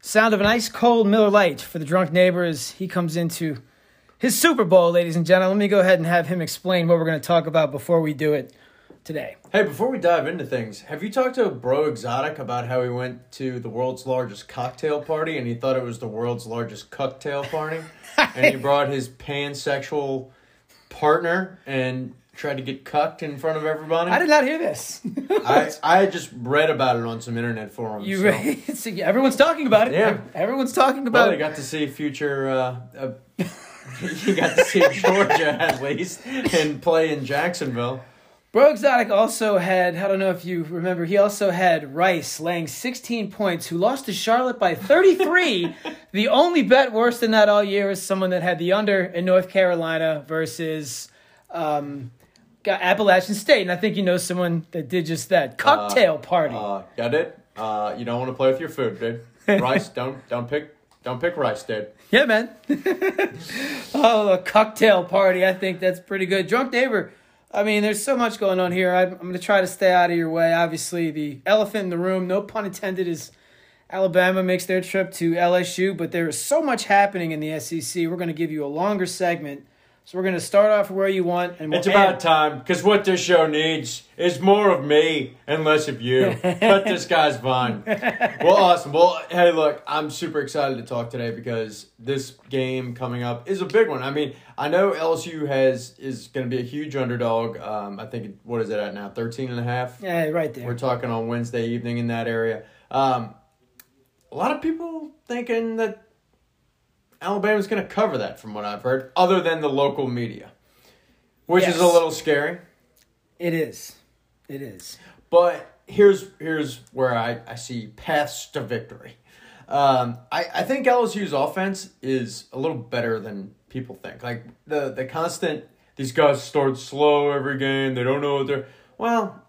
sound of an ice cold Miller Lite for the drunk neighbor as he comes into his Super Bowl, ladies and gentlemen. Let me go ahead and have him explain what we're going to talk about before we do it today. Hey, before we dive into things, have you talked to Breaux Exotic about how he went to the world's largest cocktail party and he thought it was the world's largest cocktail party? and he brought his pansexual partner and tried to get cucked in front of everybody? I did not hear this. I, I just read about it on some internet forums. you so- right? So, yeah, everyone's talking about it. Yeah. everyone's talking about you it. got to see future. Uh, uh, you got to see Georgia at least and play in Jacksonville. Breaux Exotic also had, I don't know if you remember, he also had Rice laying 16 points, who lost to Charlotte by 33. the only bet worse than that all year is someone that had the under in North Carolina versus um, Appalachian State. And I think you know someone that did just that. Cocktail party. Uh, got it. Uh, you don't want to play with your food, dude. Rice, don't don't pick don't pick rice, dude. Yeah, man. oh, a cocktail party. I think that's pretty good. Drunk neighbor. I mean, there's so much going on here. I'm, I'm going to try to stay out of your way. Obviously, the elephant in the room, no pun intended, is Alabama makes their trip to LSU, but there is so much happening in the SEC. We're going to give you a longer segment. So we're going to start off where you want. and we'll It's about end- time because what this show needs is more of me and less of you. Cut this guy's vine. Well, awesome. Well, hey, look, I'm super excited to talk today because this game coming up is a big one. I mean, I know LSU has is going to be a huge underdog. Um, I think what is it at now? 13 and a half. Yeah, right there. We're talking on Wednesday evening in that area. Um, a lot of people thinking that Alabama's going to cover that, from what I've heard, other than the local media, which is a little scary. It is. It is. But here's here's where I, I see paths to victory. Um, I, I think LSU's offense is a little better than people think. Like the the constant these guys start slow every game. They don't know what they're well.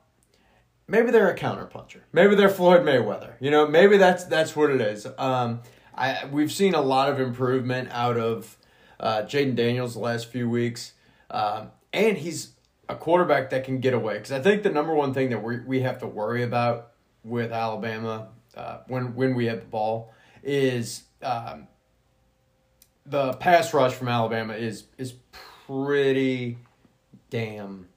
Maybe they're a counterpuncher. Maybe they're Floyd Mayweather. You know, maybe that's that's what it is. Um, I we've seen a lot of improvement out of uh, Jayden Daniels the last few weeks, um, and he's a quarterback that can get away. Because I think the number one thing that we we have to worry about with Alabama uh, when when we have the ball is um, the pass rush from Alabama is is pretty damn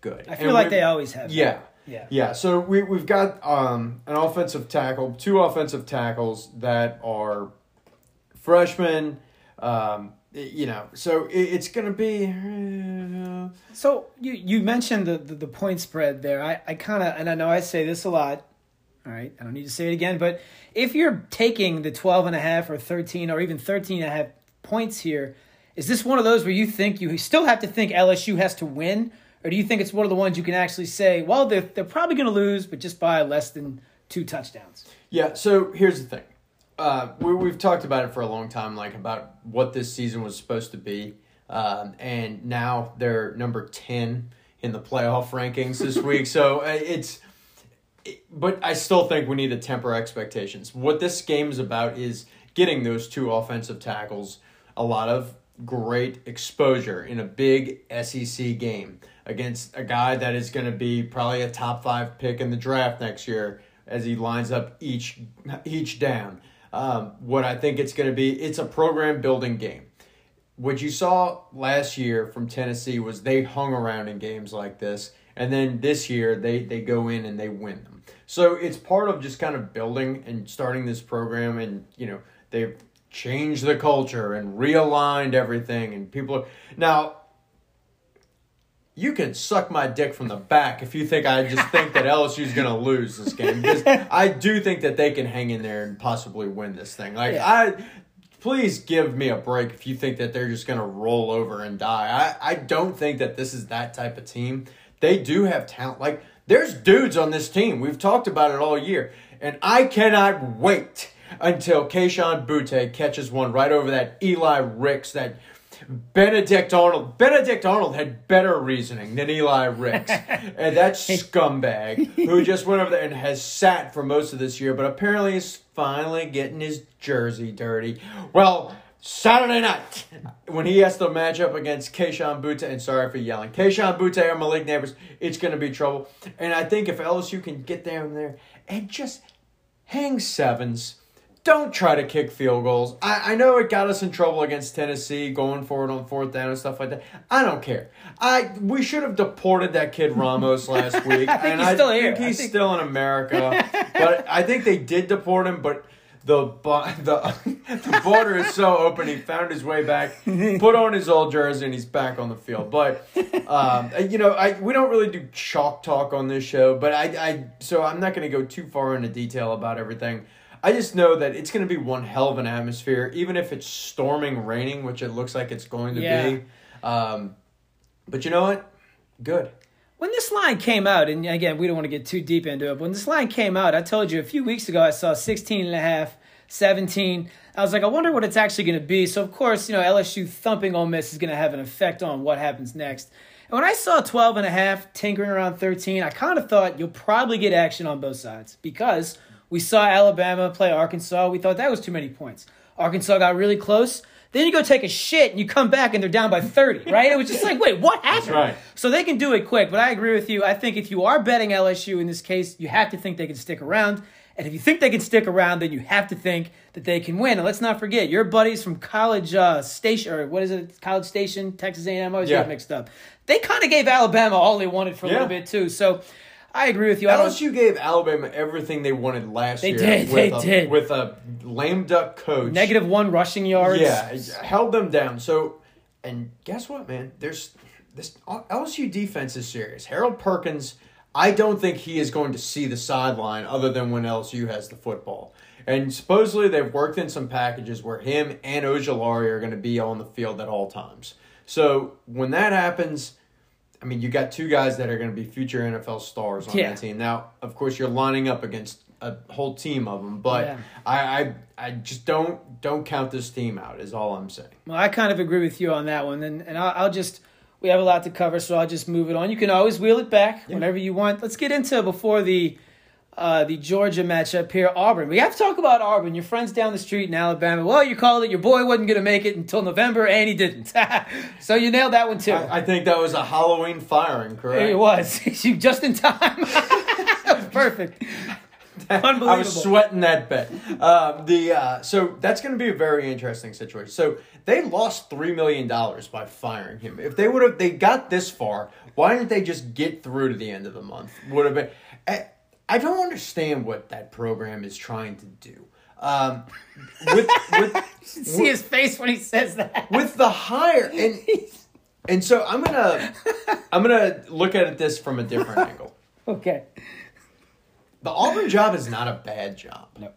good. I feel And like they always have. yeah. Yeah. Yeah. So we we've got um, an offensive tackle, two offensive tackles that are freshmen Um, you know, so it, it's going to be. Uh, So you you mentioned the the, the point spread there. I, I kind of and I know I say this a lot. All right, I don't need to say it again, but if you're taking the 12 and a half or 13 or even 13 and a half points here, is this one of those where you think you still have to think LSU has to win or do you think it's one of the ones you can actually say, well, they're they're probably going to lose but just by less than two touchdowns? Yeah, so here's the thing. Uh, we, we've talked about it for a long time, like about what this season was supposed to be. Um, and now they're number 10 in the playoff rankings this week. So uh, it's, it- but I still think we need to temper expectations. What this game is about is getting those two offensive tackles a lot of great exposure in a big SEC game against a guy that is going to be probably a top five pick in the draft next year as he lines up each each down. Um, what I think it's going to be, it's a program building game. What you saw last year from Tennessee was they hung around in games like this, and then this year they they go in and they win them. So it's part of just kind of building and starting this program, and you know they've changed the culture and realigned everything, and people are now you can suck my dick from the back if you think I just think that LSU's going to lose this game because I do think that they can hang in there and possibly win this thing. Like Yeah. I please give me a break if you think that they're just going to roll over and die. I I don't think that this is that type of team. They do have talent. Like there's dudes on this team. We've talked about it all year. And I cannot wait until Kayshon Boutte catches one right over that Eli Ricks that Benedict Arnold. Benedict Arnold had better reasoning than Eli Ricks. and that scumbag who just went over there and has sat for most of this year, but apparently is finally getting his jersey dirty. Well, Saturday night, when he has to match up against Kayshon Boutte, and sorry for yelling, Kayshon Boutte or Malik Nabers, it's going to be trouble. And I think if LSU can get down there and just hang sevens. Don't try to kick field goals. I, I know it got us in trouble against Tennessee going forward on fourth down and stuff like that. I don't care. I we should have deported that kid Ramos last week. I think and he's I still think here. He's think- still in America. but I think they did deport him, but the the the border is so open. He found his way back, put on his old jersey, and he's back on the field. But um, you know, I we don't really do chalk talk on this show. But I, I so I'm not going to go too far into detail about everything. I just know that it's going to be one hell of an atmosphere, even if it's storming, raining, which it looks like it's going to Yeah. be. Um, but you know what? Good. When this line came out, and again, we don't want to get too deep into it, but when this line came out, I told you a few weeks ago I saw 16 and a half, 17. I was like, I wonder what it's actually going to be. So, of course, you know, LSU thumping Ole Miss is going to have an effect on what happens next. And when I saw 12 and a half, tinkering around 13, I kind of thought you'll probably get action on both sides because we saw Alabama play Arkansas. We thought that was too many points. Arkansas got really close. Then you go take a shit and you come back and they're down by 30, right? It was just like, wait, what happened? right. So they can do it quick, but I agree with you. I think if you are betting LSU in this case, you have to think they can stick around. And if you think they can stick around, then you have to think that they can win. And let's not forget, your buddies from College uh, Station, or what is it, College Station, Texas A&M, I always Yeah. get mixed up. They kind of gave Alabama all they wanted for a Yeah. little bit too. So I agree with you. LSU gave Alabama everything they wanted last They year. did, With they a, did. With a lame duck coach. negative one rushing yards. Yeah, held them down. So, and guess what, man? There's this LSU defense is serious. Harold Perkins, I don't think he is going to see the sideline other than when LSU has the football. And supposedly they've worked in some packages where him and Ojulari are going to be on the field at all times. So when that happens, I mean, you got two guys that are going to be future NFL stars on Yeah. that team. Now, of course, you're lining up against a whole team of them, but Yeah. I, I, I just don't don't count this team out. Is all I'm saying. Well, I kind of agree with you on that one, and and I'll, I'll just we have a lot to cover, so I'll just move it on. You can always wheel it back whenever you want. Let's get into before the uh, the Georgia matchup here, Auburn. We have to talk about Auburn. Your friends down the street in Alabama. Well, you called it. Your boy wasn't going to make it until November, and he didn't. so you nailed that one too. I, I think that was a Halloween firing, correct? it was just in time. that was perfect. Unbelievable. I was sweating that bet. Um, the uh, so that's going to be a very interesting situation. So they lost three million dollars by firing him. If they would have, they got this far. Why didn't they just get through to the end of the month? Would have been. I, I don't understand what that program is trying to do. Um, with with See his face when he says that. with the hire and and so I'm gonna I'm gonna look at it this from a different angle. Okay. The Auburn job is not a bad job. No.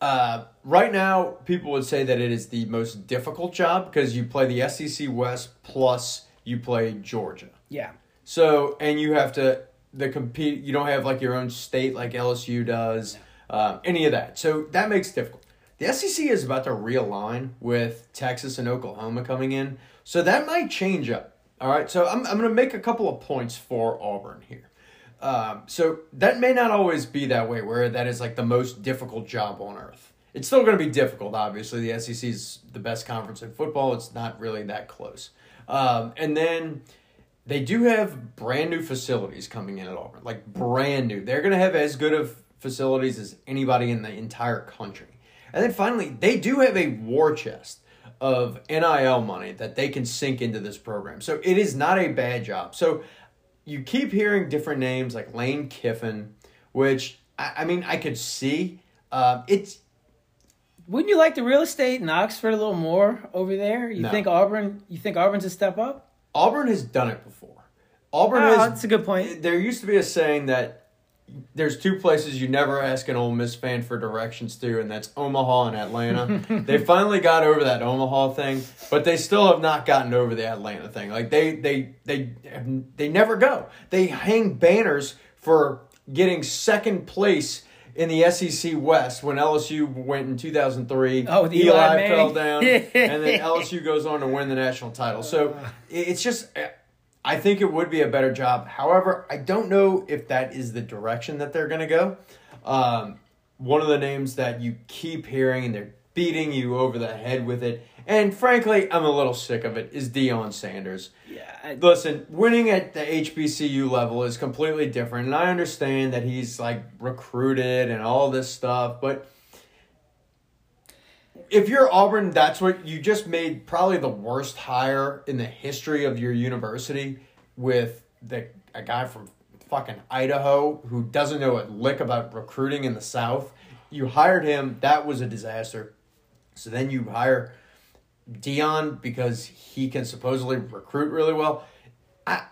Uh, right now, people would say that it is the most difficult job because you play the SEC West plus you play Georgia. Yeah. So and you have to the compete. You don't have like your own state like LSU does. Um, any of that. So that makes it difficult. The SEC is about to realign with Texas and Oklahoma coming in, so that might change up. All right. So I'm I'm going to make a couple of points for Auburn here. Um, so that may not always be that way, where that is like the most difficult job on earth. It's still going to be difficult, obviously. The SEC is the best conference in football. It's not really that close. Um, and then they do have brand new facilities coming in at Auburn, like brand new. They're going to have as good of facilities as anybody in the entire country. And then finally, they do have a war chest of NIL money that they can sink into this program. So it is not a bad job. So you keep hearing different names like Lane Kiffin, which I, I mean I could see. Uh, it's Wouldn't you like the real estate in Oxford a little more over there? You No. think Auburn? You think Auburn's a step up? Auburn has done it before. Auburn Oh, has. that's a good point. There used to be a saying that there's two places you never ask an Ole Miss fan for directions to, and that's Omaha and Atlanta. they finally got over that Omaha thing, but they still have not gotten over the Atlanta thing. Like they they they they never go. They hang banners for getting second place in the SEC West when LSU went in 2003. Oh, Eli, Eli fell down, and then LSU goes on to win the national title. So it's just. I think it would be a better job. However, I don't know if that is the direction that they're going to go. Um, one of the names that you keep hearing and they're beating you over the head with it, and frankly, I'm a little sick of it, is Deion Sanders. Yeah. I- Listen, winning at the HBCU level is completely different, and I understand that he's like recruited and all this stuff, but if you're Auburn, that's what you just made probably the worst hire in the history of your university with the a guy from fucking Idaho who doesn't know a lick about recruiting in the South. You hired him, that was a disaster. So then you hire Deion because he can supposedly recruit really well. I,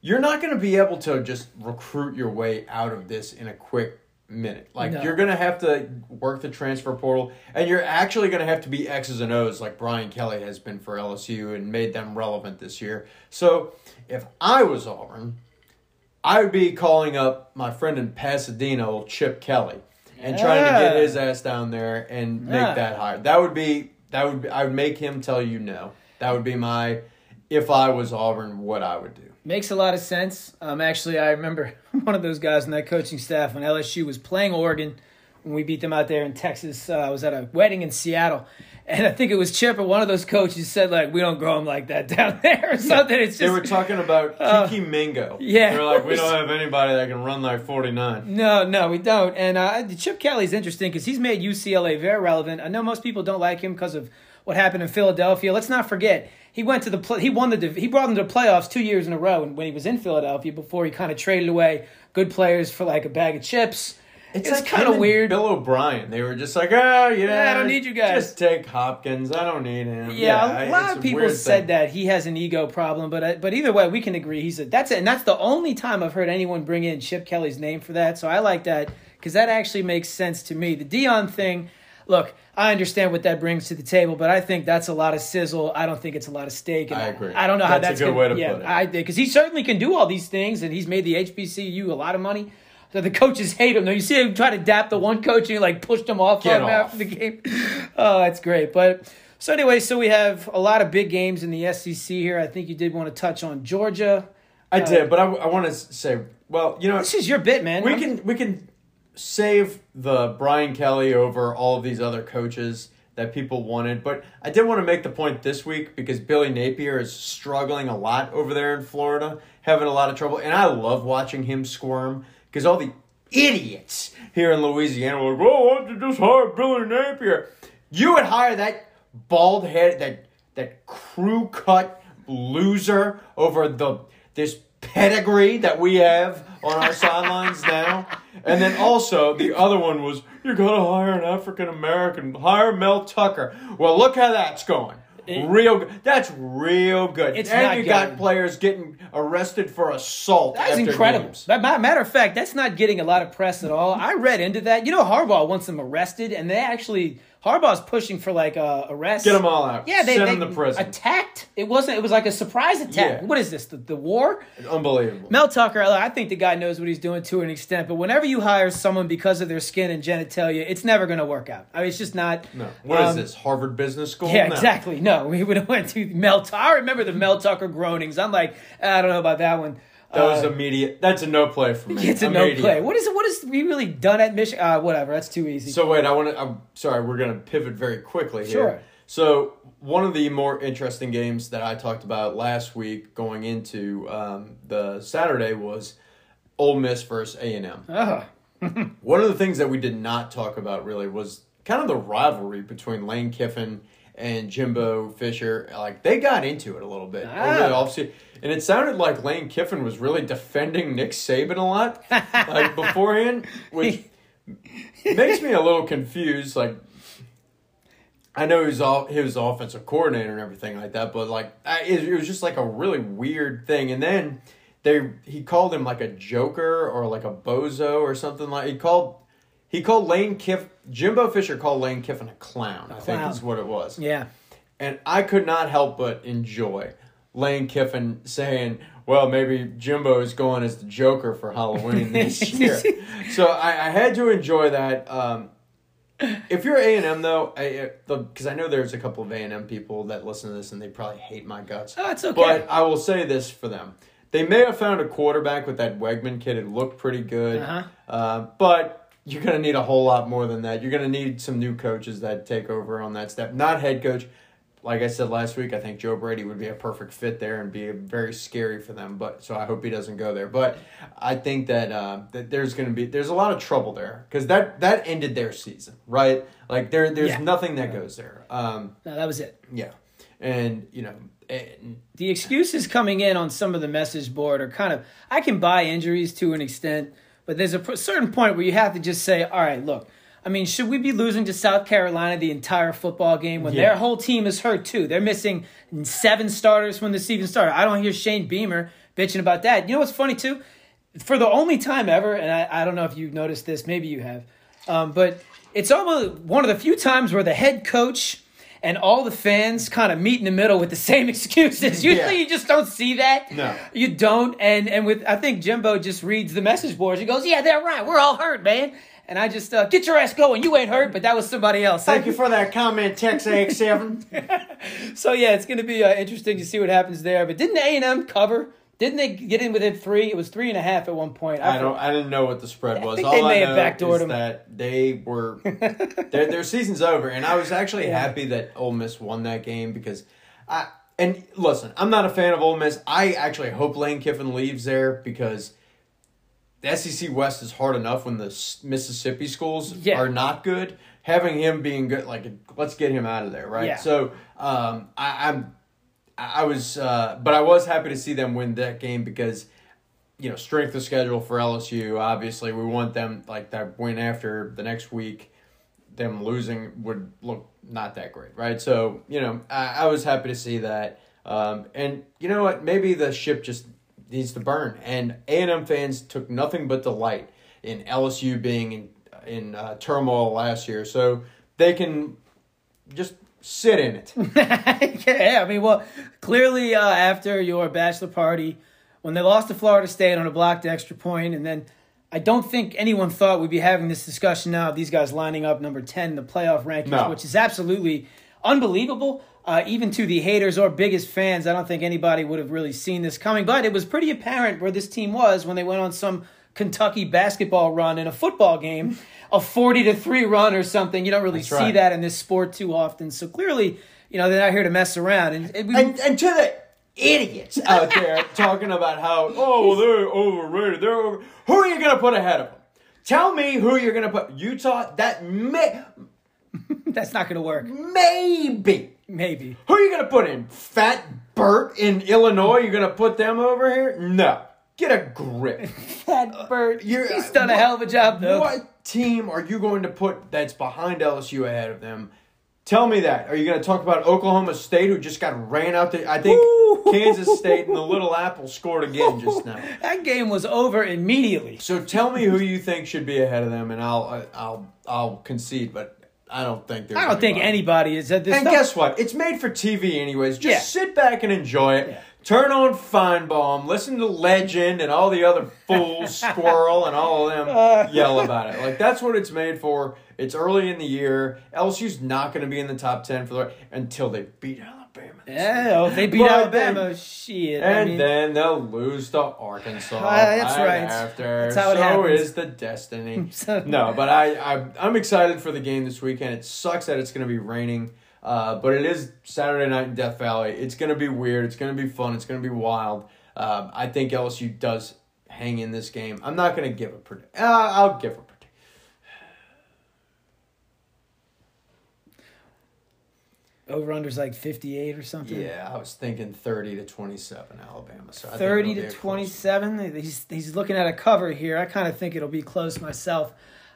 you're not going to be able to just recruit your way out of this in a quick minute. Like No. you're going to have to work the transfer portal, and you're actually going to have to be X's and O's like Brian Kelly has been for LSU and made them relevant this year. So if I was Auburn, I would be calling up my friend in Pasadena, Chip Kelly, and trying to get his ass down there and make that hire. That would be that would be, I would make him tell you no. That would be my if I was Auburn, what I would do. Makes a lot of sense. Um, actually, I remember one of those guys on that coaching staff when LSU was playing Oregon when we beat them out there in Texas. Uh, I was at a wedding in Seattle, and I think it was Chip or one of those coaches said like, "We don't grow them like that down there" or something. It's They were talking about Uh, Mingo. yeah. They're like, we don't have anybody that can run like 49. No, no, we don't. And uh, Chip Kelly's interesting because he's made UCLA very relevant. I know most people don't like him because of what happened in Philadelphia. Let's not forget he went to the play, he won the he brought them to the playoffs two years in a row when he was in Philadelphia before he kind of traded away good players for like a bag of chips. It's, like kind of weird. Bill O'Brien. They were just like, oh, yeah, Yeah, I don't need you guys." Just take Hopkins. I don't need him. Yeah, a lot of people said thing. that he has an ego problem, but uh, but either way, we can agree he's a that's it, and that's the only time I've heard anyone bring in Chip Kelly's name for that. So I like that because that actually makes sense to me. The Deion thing, look, I understand what that brings to the table, but I think that's a lot of sizzle. I don't think it's a lot of steak. And I agree. I don't know how That's a good gonna, way to yeah, put it. I because he certainly can do all these things, and he's made the HBCU a lot of money. So the coaches hate him. Though you see him try to dap the one coach and he like pushed him off Get off. after the game. Oh, that's great. But so anyway, so we have a lot of big games in the SEC here. I think you did want to touch on Georgia. I uh, did, but I, I want to say, well, you know, This is your bit, man. we I'm- can we can save the Brian Kelly over all of these other coaches that people wanted, but I did want to make the point this week because Billy Napier is struggling a lot over there in Florida, having a lot of trouble, and I love watching him squirm because all the idiots here in Louisiana were like, "Oh, why don't you just hire Billy Napier?" You would hire that bald head, that that crew cut loser over the this pedigree that we have on our sidelines now. And then also the other one was you gotta hire an African American, hire Mel Tucker. Well, look how that's going. Real good. That's real good. It's and you got getting- players getting arrested for assault. That's incredible. games. Matter of fact, that's not getting a lot of press at all. I read into that. You know, Harbaugh wants them arrested, and they actually Harbaugh's pushing for like a arrest. Get them all out. Yeah, they, send they them to prison. attacked. It wasn't. It was like a surprise attack. Yeah. What is this? The, the war? Unbelievable. Mel Tucker, I think the guy knows what he's doing to an extent, but whenever you hire someone because of their skin and genitalia, it's never going to work out. I mean, it's just not. no. What is um, this? Harvard Business School? Yeah, No. exactly. No, we would have went to Mel. Tucker. I remember the Mel Tucker groanings. I'm like, I don't know about that one. That was Uh, immediate. That's a no play for me. It's a no Immediate. play. What is what is he really done at Michigan? Uh, whatever. That's too easy. So wait, I want to. I'm sorry. We're going to pivot very quickly here. Sure. So one of the more interesting games that I talked about last week, going into um, the Saturday, was Ole Miss versus A and M. One of the things that we did not talk about really was kind of the rivalry between Lane Kiffin and Jimbo Fisher. Like they got into it a little bit over the Ah. offseason. And it sounded like Lane Kiffin was really defending Nick Saban a lot, like beforehand, which makes me a little confused. Like, I know he was all he was offensive coordinator and everything like that, but like I, it, it was just like a really weird thing. And then they he called him like a joker or like a bozo or something like he called he called Lane Kiff Jimbo Fisher called Lane Kiffin a clown. I think clown. is what it was. Yeah. And I could not help but enjoy Lane Kiffin saying, well, maybe Jimbo is going as the Joker for Halloween this year. so I, I had to enjoy that. Um, if you're A and M though, because I know there's a couple of A and M people that listen to this and they probably hate my guts. Oh, it's okay. But I will say this for them: they may have found a quarterback with that Weigman kid. It looked pretty good, Uh-huh. uh, but you're gonna need a whole lot more than that. You're gonna need some new coaches that take over on that step. Not head coach. Like I said last week, I think Joe Brady would be a perfect fit there and be very scary for them. But so I hope he doesn't go there. But I think that uh, that there's going to be there's a lot of trouble there because that that ended their season, right? Like there there's Yeah. nothing that goes there. Um, No, that was it. yeah, and you know, and, The excuses coming in on some of the message board are kind of. I can buy injuries to an extent, but there's a certain point where you have to just say, all right, look. I mean, should we be losing to South Carolina the entire football game when Yeah. their whole team is hurt too? They're missing seven starters when the season started. I don't hear Shane Beamer bitching about that. You know what's funny too? For the only time ever, and I, I don't know if you've noticed this, maybe you have, um, but it's almost one of the few times where the head coach and all the fans kind of meet in the middle with the same excuses. Usually Yeah. you just don't see that. No. You don't. And and with I think Jimbo just reads the message boards. He goes, Yeah, they're right. We're all hurt, man. And I just uh, get your ass going. You ain't hurt, but that was somebody else. thank you for that comment, Tex AX Seven. So yeah, it's going to be uh, interesting to see what happens there. But didn't A and M cover? Didn't they get in within three? It was three and a half at one point. I don't. I didn't know what the spread was. think All they may I have backdoored is them. that they were their their season's over, and I was actually happy that Ole Miss won that game because I and listen, I'm not a fan of Ole Miss. I actually hope Lane Kiffin leaves there because the SEC West is hard enough when the Mississippi schools Yeah. are not good. Having him being good, like let's get him out of there, right? Yeah. So um, I, I'm. I was, uh, but I was happy to see them win that game because you know, strength of schedule for LSU. Obviously, we want them like that win after the next week. Them losing would look not that great, right? So you know, I, I was happy to see that. Um, and you know what? Maybe the ship just needs to burn. And A and M fans took nothing but delight in LSU being in in uh, turmoil last year, so they can just sit in it. yeah, I mean, well, clearly uh, after your bachelor party, when they lost to Florida State on a blocked extra point, and then I don't think anyone thought we'd be having this discussion now of these guys lining up number 10 in the playoff rankings, No. which is absolutely unbelievable. Uh, even to the haters or biggest fans, I don't think anybody would have really seen this coming. But it was pretty apparent where this team was when they went on some Kentucky basketball run in a football game, a 40 to 3 run or something. You don't really That's see right. that in this sport too often. So clearly, you know, they're not here to mess around. And, and we, and, and to the idiots out there talking about how oh well they're overrated they're over who are you going to put ahead of them tell me who you're going to put utah that may that's not going to work. maybe Maybe. who are you going to put in fat bert in illinois you're going to put them over here no get a grip. Fat Bert. You're- He's uh, done a hell of a job, though. What team are you going to put that's behind LSU ahead of them? Tell me that. Are you going to talk about Oklahoma State, who just got ran out there? I think Ooh. Kansas State and the Little Apple scored again just now. That game was over immediately. So tell me who you think should be ahead of them, and I'll uh, I'll I'll concede, but I don't think there's. I don't think anybody is at this. And stuff- guess what? It's made for TV anyways. Just Yeah. sit back and enjoy it. Yeah. Turn on Finebaum, listen to Legend and all the other fools, Squirrel and all of them Uh. yell about it. Like that's what it's made for. It's early in the year. LSU's not going to be in the top ten for the until they beat Alabama. Yeah, oh, if they beat But Alabama, then- shit. And I mean, then they'll lose to Arkansas. Ah, that's right, right. After That's how it so happens. is the destiny. So- no, but I, I I'm excited for the game this weekend. It sucks that it's going to be raining, uh, but it is Saturday night in Death Valley. It's going to be weird. It's going to be fun. It's going to be wild. Um, I think LSU does hang in this game. I'm not going to give a predict. Uh, I'll give a predict. over unders like 58 or something. Yeah, I was thinking 30 to 27 Alabama. So I think 30 to a close- 27. He's he's looking at a cover here. I kind of think it'll be close myself.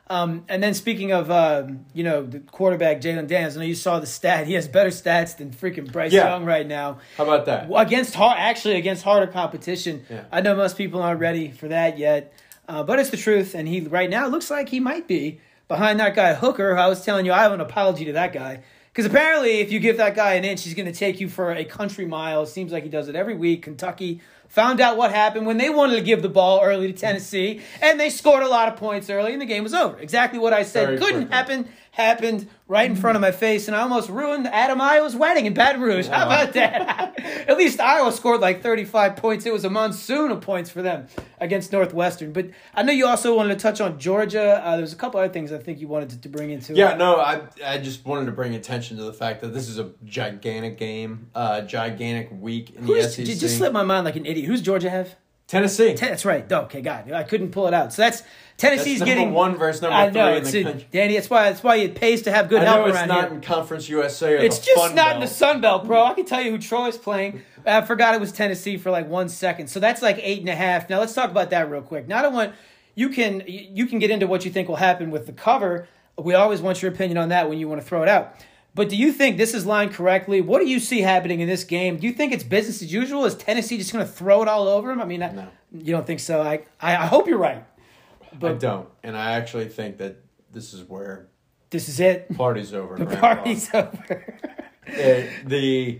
Um, and then speaking of um, you know the quarterback Jayden Daniels, I know you saw the stat. He has better stats than freaking Bryce Yeah. Young right now. How about that? against hard, actually against harder competition. Yeah. I know most people aren't ready for that yet, uh, but it's the truth. And he right now looks like he might be behind that guy Hooker. I was telling you, I have an apology to that guy because apparently, if you give that guy an inch, he's going to take you for a country mile. Seems like he does it every week. Kentucky found out what happened when they wanted to give the ball early to Tennessee, and they scored a lot of points early, and the game was over. Exactly what I said Very couldn't quickly. happen happened right in front of my face, and I almost ruined Adam Iowa's wedding in Baton Rouge. How about that? At least Iowa scored like 35 points. It was a monsoon of points for them against Northwestern. But I know you also wanted to touch on Georgia. Uh, there was a couple other things I think you wanted to, to bring into Yeah, it. no, I I just wanted to bring attention to the fact that this is a gigantic game, uh, gigantic week in Who's, the SEC. just slipped my mind like an idiot. Who's Georgia have? Tennessee. Ten- that's right. Okay, God. I couldn't pull it out. So that's Tennessee's That's number getting one versus number I know three in the country. Danny. That's why. That's why it pays to have good I help know it's around not here. in Conference USA. Or It's just not in the Sun Belt, bro. I can tell you who Troy's playing. I forgot it was Tennessee for like one second. So that's like eight and a half. Now let's talk about that real quick. Now I don't want you can you can get into what you think will happen with the cover. We always want your opinion on that when you want to throw it out. But do you think this is lined correctly? What do you see happening in this game? Do you think it's business as usual? Is Tennessee just going to throw it all over them? I mean, I- No. you don't think so. I, I I hope you're right. I don't, and I actually think that this is where This is it. party's over. The party's over. Uh, the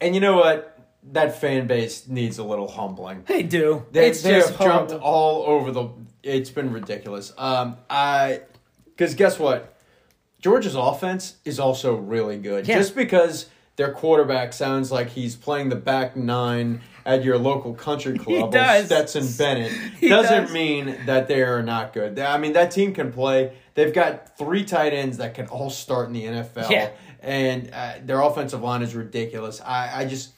and you know what? That fan base needs a little humbling. they do. They, it's they just jumped all over the. It's been ridiculous. Um, I because guess what, Georgia's offense is also really good. Yeah. Just because their quarterback sounds like he's playing the back nine at your local country club, does. Stetson Bennett, He doesn't does. mean that they are not good. I mean, that team can play. They've got three tight ends that can all start in the NFL, Yeah. and uh, their offensive line is ridiculous. I, I just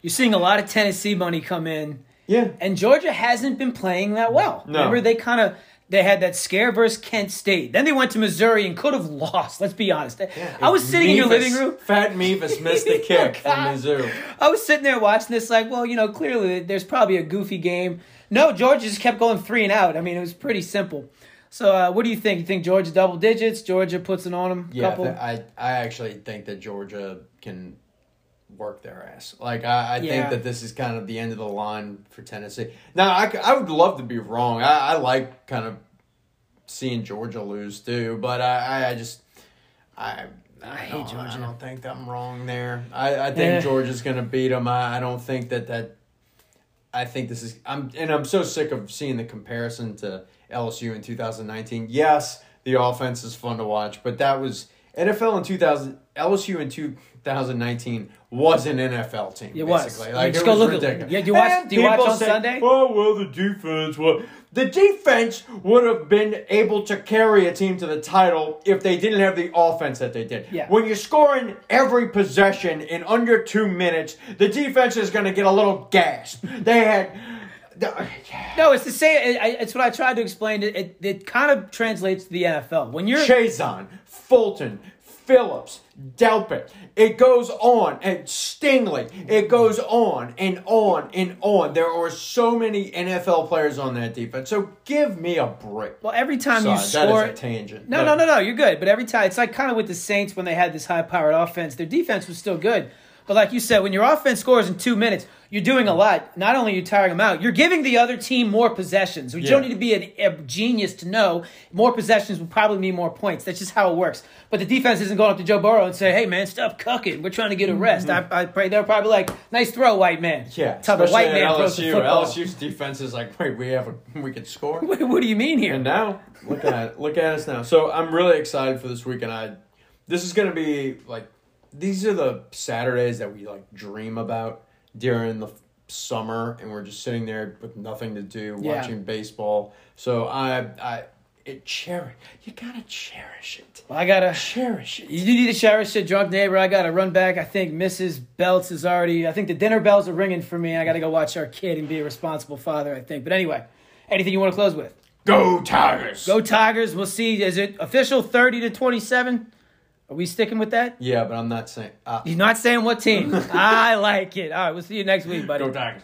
You're seeing a lot of Tennessee money come in. yeah. And Georgia hasn't been playing that well. No. Remember, they kind of they had that scare versus Kent State. Then they went to Missouri and could have lost. Let's be honest. I was sitting in your living room. Fat Mevis missed the kick from Missouri. I was sitting there watching this, like, well, you know, clearly there's probably a goofy game. No, Georgia just kept going three and out. I mean, it was pretty simple. So, uh, what do you think? You think Georgia double digits? Georgia puts it on them? Yeah, couple? th- I I actually think that Georgia can work their ass. Like I, I Yeah. think that this is kind of the end of the line for Tennessee. Now I, I would love to be wrong. I, I like kind of seeing Georgia lose too, but I I, I just I. I, hate don't- Georgia. I don't think that I'm wrong there. I, I think Eh. Georgia's going to beat them. I, I don't think that that. I think this is. I'm and I'm so sick of seeing the comparison to LSU in 2019. Yes, the offense is fun to watch, but that was NFL in 2000. LSU in 2019 was an NFL team. It was. basically. Mean, Like just it go was look at- ridiculous. yeah, do you watch- And do you watch on say, Sunday? Oh well, the defense. Well, the defense would have been able to carry a team to the title if they didn't have the offense that they did. Yeah. When you're scoring every possession in under two minutes, the defense is going to get a little gassed. They had. no, it's the same. It's what I tried to explain. It, it, it kind of translates to the NFL. When you're Chaisson, Fulton, Phillips, Delpit. It goes on. And Stingley. It goes on and on and on. There are so many NFL players on that defense. So give me a break. Well, every time Sorry, you score, that is a tangent. No, but- no, no, no. You're good. But every time, it's like kind of with the Saints when they had this high-powered offense. Their defense was still good, but like you said, when your offense scores in two minutes, you're doing a lot. Not only are you tiring them out, you're giving the other team more possessions. You don't need to be an, a genius to know more possessions will probably mean more points. That's just how it works. But the defense isn't going up to Joe Burrow and say, "Hey, man, stop cucking. We're trying to get a rest." I, I pray they're probably like, "Nice throw, white man." Mm-hmm. Yeah, That's how the especially white man at throws the LSU. LSU's defense is like, wait, we have a, we can score. What, what do you mean here? And now look at look at us now. So I'm really excited for this weekend. I this is gonna be like these are the Saturdays that we like dream about during the summer, and we're just sitting there with nothing to do, Yeah. watching baseball. So I I it cherish you gotta cherish it. Well, I gotta. Cherish it. You need to cherish it, drunk neighbor. I got to run back. I think Mrs. Belts is already. I think the dinner bells are ringing for me. I got to go watch our kid and be a responsible father. I think. But anyway, anything you want to close with? Go Tigers! Go Tigers. We'll see. Is it official? Thirty to twenty-seven. Are we sticking with that? Yeah, but I'm not saying uh, He's not saying what team. I like it. All right, we'll see you next week, buddy. go Tigers.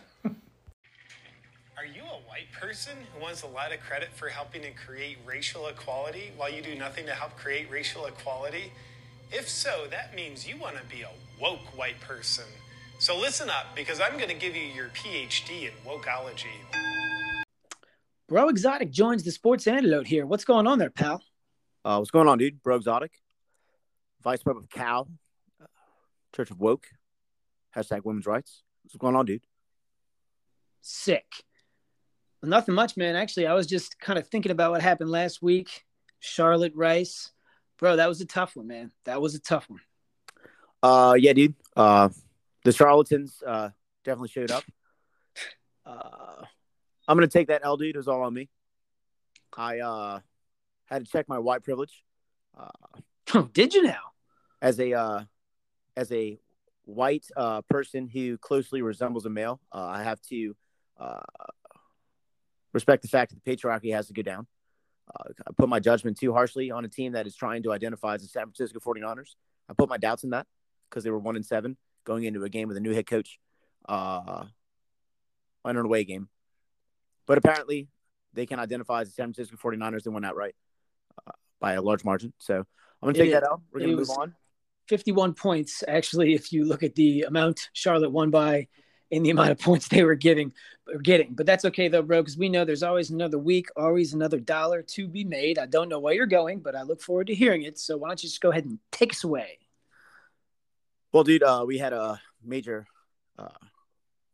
Are you a white person who wants a lot of credit for helping to create racial equality while you do nothing to help create racial equality? If so, that means you want to be a woke white person. So listen up, because I'm going to give you your PhD in wokeology. Breaux Exotic joins the Sports Antidote here. What's going on there, pal? Uh, what's going on, dude? Breaux Exotic, Vice President of Cal, uh, Church of Woke, hashtag Women's Rights. What's going on, dude? Sick. Well, nothing much, man. Actually, I was just kind of thinking about what happened last week. Charlotte Rice. Bro, that was a tough one, man. That was a tough one. Uh, yeah, dude. Uh, the charlatans uh, definitely showed up. Uh, I'm gonna take that L, dude. It was all on me. I uh, had to check my white privilege. Uh, Did you now? as a uh, as a white uh, person who closely resembles a male, uh, I have to uh, respect the fact that the patriarchy has to go down. Uh, I put my judgment too harshly on a team that is trying to identify as the San Francisco 49ers. I put my doubts in that because they were one and seven going into a game with a new head coach uh, on an away game. But apparently, they can identify as the San Francisco 49ers. and won outright uh, by a large margin. So I'm going to take It- that out. We're gonna move on. 51 points, actually, if you look at the amount Charlotte won by and the amount of points they were giving or getting. But that's okay though, bro, because we know there's always another week, always another dollar to be made. I don't know where you're going, but I look forward to hearing it. So why don't you just go ahead and take us away? Well, dude, uh, we had a major, uh,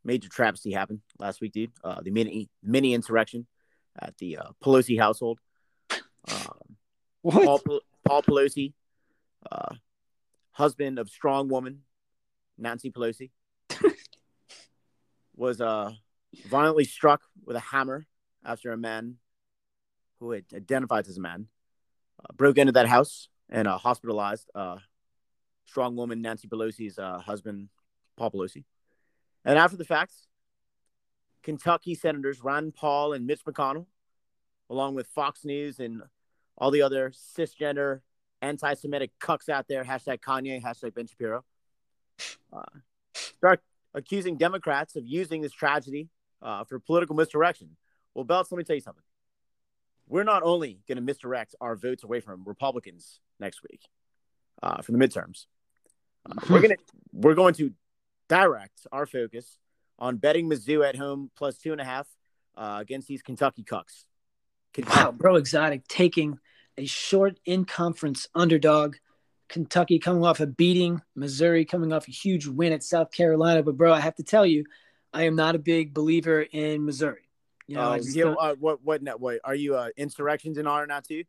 major travesty happen last week, dude. Uh, the mini mini insurrection at the uh, Pelosi household. Um, What? Pel- Paul Pelosi, uh, husband of strong woman Nancy Pelosi, was uh, violently struck with a hammer after a man who had identified as a man uh, broke into that house and uh, hospitalized uh, strong woman Nancy Pelosi's uh, husband, Paul Pelosi. And after the fact, Kentucky Senators Ron Paul and Mitch McConnell, along with Fox News and all the other cisgender, anti-Semitic cucks out there, hashtag Kanye, hashtag Ben Shapiro, uh, start accusing Democrats of using this tragedy uh, for political misdirection. Well, Belts, let me tell you something. We're not only going to misdirect our votes away from Republicans next week uh, for the midterms. Uh, we're gonna we're going to direct our focus on betting Mizzou at home plus two and a half uh, against these Kentucky Cucks. Kentucky. Wow, bro, exotic taking a short in conference underdog. Kentucky coming off a beating, Missouri coming off a huge win at South Carolina. But bro, I have to tell you, I am not a big believer in Missouri. You know, Uh, just yeah, don't- uh, what what net what are you uh, insurrections in honor now too?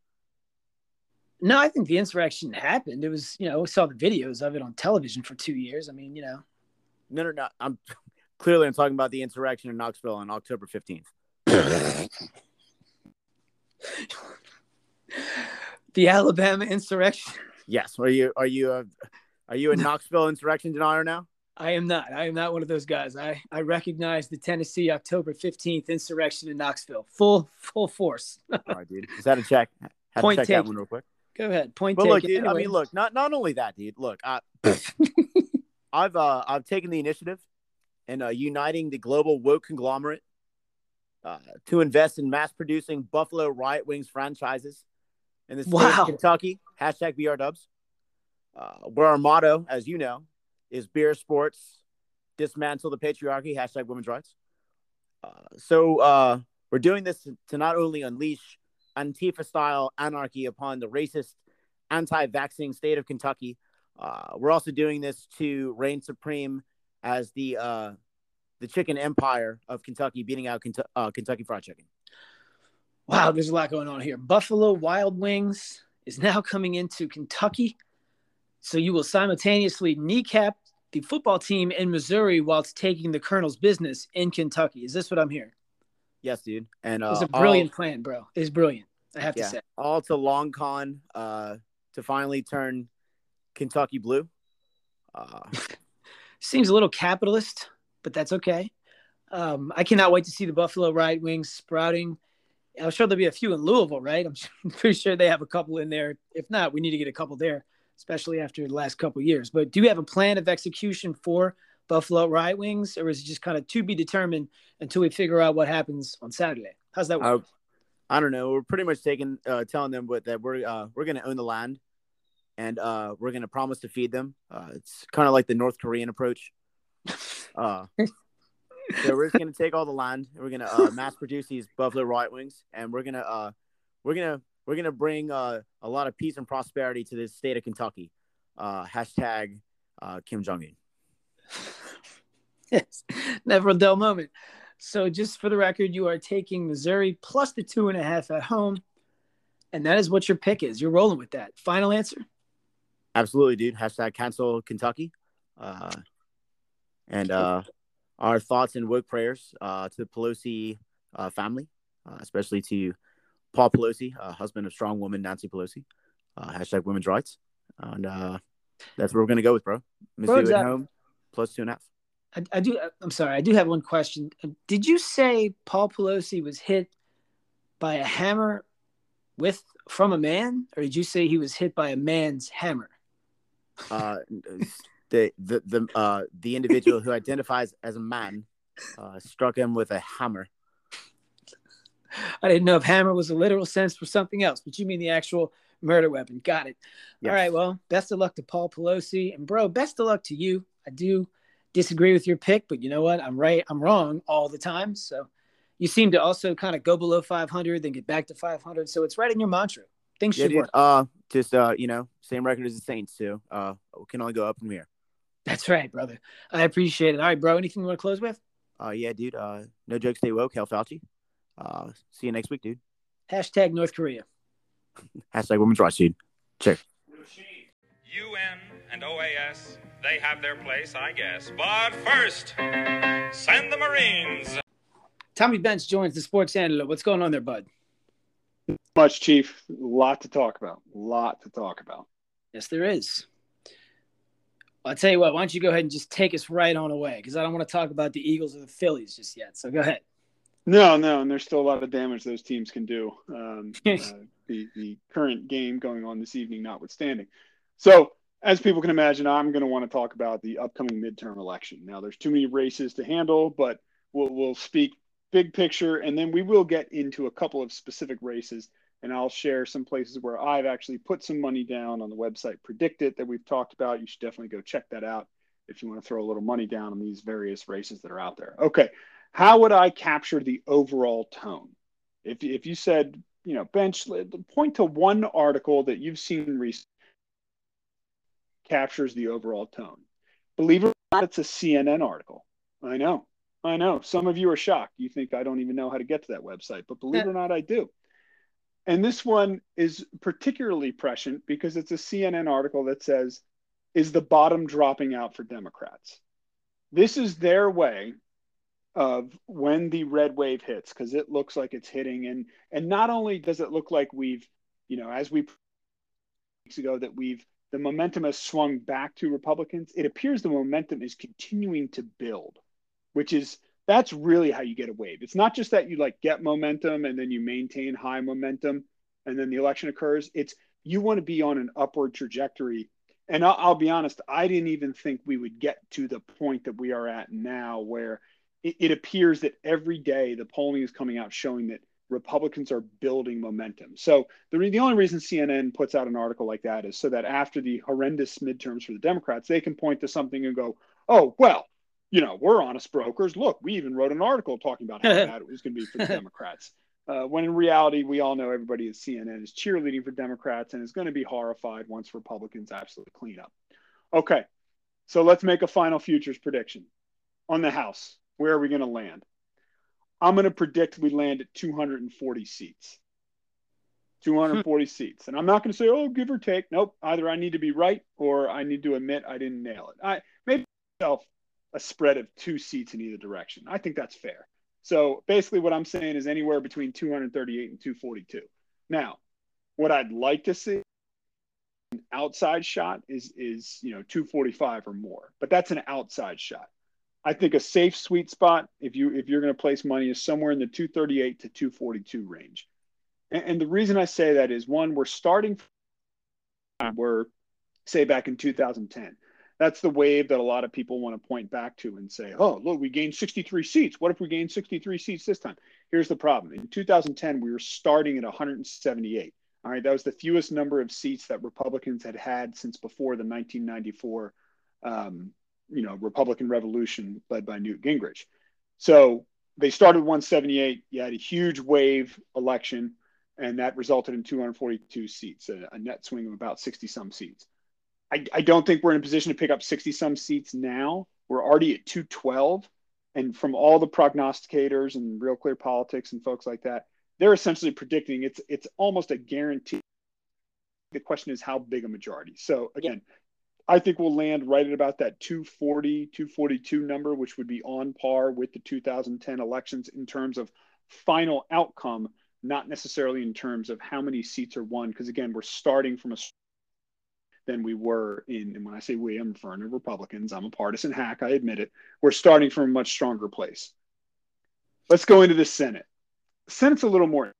no, I think the insurrection happened. It was, you know, we saw the videos of it on television for two years. I mean, you know, No, no, no. I'm clearly I'm talking about the insurrection in Knoxville on October fifteenth. the Alabama insurrection. Yes. Are you are you uh, are you a Knoxville insurrection in honor now? I am not. I am not one of those guys. I, I recognize the Tennessee October 15th insurrection in Knoxville. Full full force. All right, dude. Is that a check? Had Point to check that taken. one real quick. Go ahead. Point But taken. look, dude. I mean, look. Not not only that, dude. Look, I, I've uh I've taken the initiative in uh, uniting the global woke conglomerate uh, to invest in mass producing Buffalo Riot Wings franchises in the state Wow. of Kentucky. Hashtag BR Dubs. Uh, where our motto, as you know, is beer sports, dismantle the patriarchy. Hashtag women's rights. Uh, so uh, we're doing this to not only unleash Antifa style anarchy upon the racist, anti vaccine state of Kentucky, uh, we're also doing this to reign supreme as the uh, the chicken empire of Kentucky, beating out Kentu- uh, Kentucky Fried Chicken. Wow, there's a lot going on here. Buffalo Wild Wings is now coming into Kentucky. So you will simultaneously kneecap the football team in Missouri whilst taking the Colonel's business in Kentucky. Is this what I'm hearing? Yes, dude. And uh, It's a brilliant plan, bro. It's brilliant. I have All, to say. all to long con uh, to finally turn Kentucky blue. Uh, Seems a little capitalist, but that's okay. Um, I cannot wait to see the Buffalo Riot Wings sprouting. I'm sure there'll be a few in Louisville, right? I'm, sure, I'm pretty sure they have a couple in there. If not, we need to get a couple there, especially after the last couple years. But do you have a plan of execution for Buffalo Right Wings, or is it just kind of to be determined until we figure out what happens on Saturday? How's that work? I, I don't know. We're pretty much taking, uh, telling them what, that we're uh, we're going to own the land, and uh, we're going to promise to feed them. Uh, it's kind of like the North Korean approach. So we're just going to take all the land. And we're going to uh, mass produce these Buffalo Right Wings, and we're going to uh, we're to we're to bring uh, a lot of peace and prosperity to this state of Kentucky. Uh, hashtag uh, Kim Jong Un. yes, never a dull moment. So, just for the record, you are taking Missouri plus the two and a half at home, and that is what your pick is. You're rolling with that. Final answer. Absolutely, dude. Hashtag cancel Kentucky. Uh, and uh, our thoughts and woke prayers uh, to the Pelosi uh, family, uh, especially to Paul Pelosi, uh, husband of strong woman Nancy Pelosi. Uh, hashtag women's rights. And uh, that's where we're going to go with, bro. Mizzou Roads at home, plus two and a half. I, I do. I'm sorry. I do have one question. Did you say Paul Pelosi was hit by a hammer with from a man, or did you say he was hit by a man's hammer? Uh, the the the uh, the individual who identifies as a man uh, struck him with a hammer. I didn't know if hammer was a literal sense for something else, but you mean the actual murder weapon. Got it. Yes. All right. Well, best of luck to Paul Pelosi. And, bro, best of luck to you. I do disagree with your pick, but you know what? I'm right. I'm wrong all the time. So you seem to also kind of go below 500, then get back to 500. So it's right in your mantra. Things Yeah, should dude. work. Uh, just uh, you know, same record as the Saints too. Uh, we can only go up from here. That's right, brother. I appreciate it. All right, bro. Anything you want to close with? Uh, yeah, dude. Uh, no joke, stay woke. Hell, Fauci. Uh, see you next week, dude. Hashtag North Korea. Hashtag women's rights, dude. Cheers. UN and OAS, they have their place, I guess. But first, send the Marines. Tommy Bench joins the Sports Antidote. What's going on there, bud? much, Chief. A lot to talk about. A lot to talk about. Yes, there is. I'll tell you what, why don't you go ahead and just take us right on away? Because I don't want to talk about the Eagles or the Phillies just yet. So go ahead. No, no, and there's still a lot of damage those teams can do. Um, uh, the the current game going on this evening, notwithstanding. So, as people can imagine, I'm going to want to talk about the upcoming midterm election. Now, there's too many races to handle, but we'll we'll speak big picture, and then we will get into a couple of specific races, and I'll share some places where I've actually put some money down on the website PredictIt that we've talked about. You should definitely go check that out if you want to throw a little money down on these various races that are out there. Okay how would I capture the overall tone? If, if you said, you know, bench, point to one article that you've seen recently captures the overall tone. Believe it or not, it's a CNN article. I know. I know. Some of you are shocked. You think I don't even know how to get to that website, but believe it or not, I do. And this one is particularly prescient because it's a CNN article that says, Is the bottom dropping out for Democrats? This is their way of when the red wave hits because it looks like it's hitting and and not only does it look like we've you know as we weeks ago that we've the momentum has swung back to republicans it appears the momentum is continuing to build which is that's really how you get a wave it's not just that you like get momentum and then you maintain high momentum and then the election occurs it's you want to be on an upward trajectory. And I'll, I'll, be honest, I didn't even think we would get to the point that we are at now, where it, it appears that every day the polling is coming out showing that Republicans are building momentum. So the, the only reason CNN puts out an article like that is so that after the horrendous midterms for the Democrats, they can point to something and go, oh, well, you know, we're honest brokers. Look, we even wrote an article talking about how bad it was going to be for the Democrats. Uh, when in reality, we all know everybody at CNN is cheerleading for Democrats and is going to be horrified once Republicans absolutely clean up. Okay, so let's make a final futures prediction on the House. Where are we going to land? I'm going to predict we land at 240 seats. 240 seats. And I'm not going to say, oh, give or take. Nope. Either I need to be right or I need to admit I didn't nail it. I maybe myself a spread of two seats in either direction. I think that's fair. So basically, what I'm saying is anywhere between 238 and 242. Now, what I'd like to see an outside shot is is you know 245 or more, but that's an outside shot. I think a safe sweet spot if you if you're going to place money is somewhere in the 238 to 242 range. And, and the reason I say that is one, we're starting we're say back in 2010 that's the wave that a lot of people want to point back to and say, oh, look, we gained 63 seats. What if we gained 63 seats this time? Here's the problem. In 2010, we were starting at 178. All right, that was the fewest number of seats that Republicans had had since before the 1994, um, you know, Republican Revolution led by Newt Gingrich. So they started 178. You had a huge wave election, and that resulted in 242 seats, a, a net swing of about 60 some seats. I, I don't think we're in a position to pick up 60 some seats now. We're already at 212. And from all the prognosticators and real clear politics and folks like that, they're essentially predicting it's it's almost a guarantee. The question is how big a majority. So again, I think we'll land right at about that 240, 242 number, which would be on par with the 2010 elections in terms of final outcome, not necessarily in terms of how many seats are won. Because again, we're starting from a than we were in. And when I say we, I'm referring to Republicans. I'm a partisan hack. I admit it. We're starting from a much stronger place. Let's go into the Senate. The Senate's a little more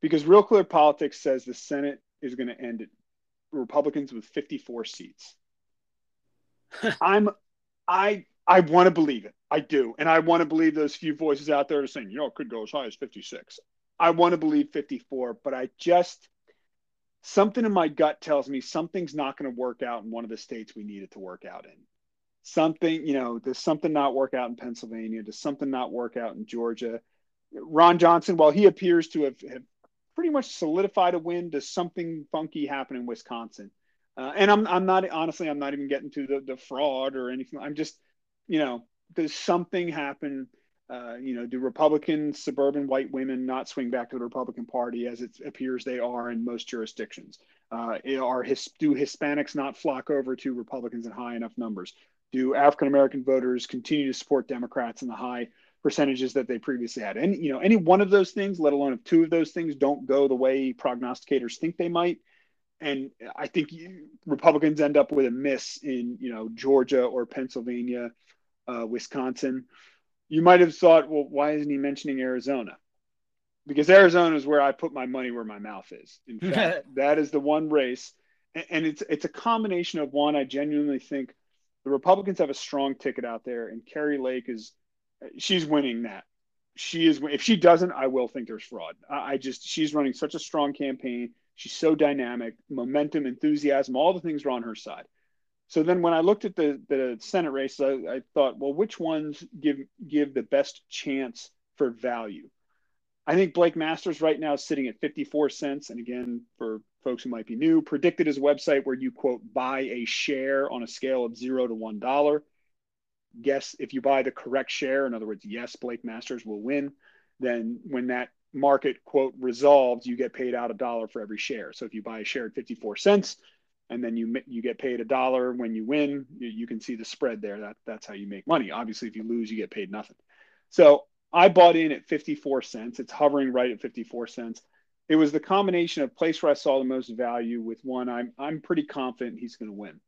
because Real Clear Politics says the Senate is going to end at Republicans with 54 seats. I'm, I, I want to believe it. I do, and I want to believe those few voices out there are saying, you know, it could go as high as 56. I want to believe 54, but I just something in my gut tells me something's not going to work out in one of the states we need it to work out in. Something, you know, does something not work out in Pennsylvania? Does something not work out in Georgia? Ron Johnson, while he appears to have, have pretty much solidified a win, does something funky happen in Wisconsin? Uh, and I'm, I'm not, honestly, I'm not even getting to the, the fraud or anything. I'm just, you know, does something happen? Uh, you know, do Republican suburban white women not swing back to the Republican Party as it appears they are in most jurisdictions? Uh, are his, do Hispanics not flock over to Republicans in high enough numbers? Do African American voters continue to support Democrats in the high percentages that they previously had? And you know, any one of those things, let alone if two of those things don't go the way prognosticators think they might, and I think you, Republicans end up with a miss in you know Georgia or Pennsylvania, uh, Wisconsin you might have thought, well, why isn't he mentioning Arizona? Because Arizona is where I put my money where my mouth is. In fact, that is the one race, and it's it's a combination of one. I genuinely think the Republicans have a strong ticket out there, and Kari Lake is she's winning that. She is. If she doesn't, I will think there's fraud. I just she's running such a strong campaign. She's so dynamic, momentum, enthusiasm, all the things are on her side. So then when I looked at the, the Senate race, I, I thought, well, which ones give give the best chance for value? I think Blake Masters right now is sitting at 54 cents. And again, for folks who might be new, PredictIt is a website where you quote buy a share on a scale of zero to one dollar. Guess if you buy the correct share, in other words, yes, Blake Masters will win. Then when that market quote resolves, you get paid out a dollar for every share. So if you buy a share at 54 cents, and then you you get paid a dollar when you win. You, you, can see the spread there. That that's how you make money. Obviously, if you lose, you get paid nothing. So I bought in at 54 cents. It's hovering right at 54 cents. It was the combination of place where I saw the most value with one. I'm I'm pretty confident he's going to win.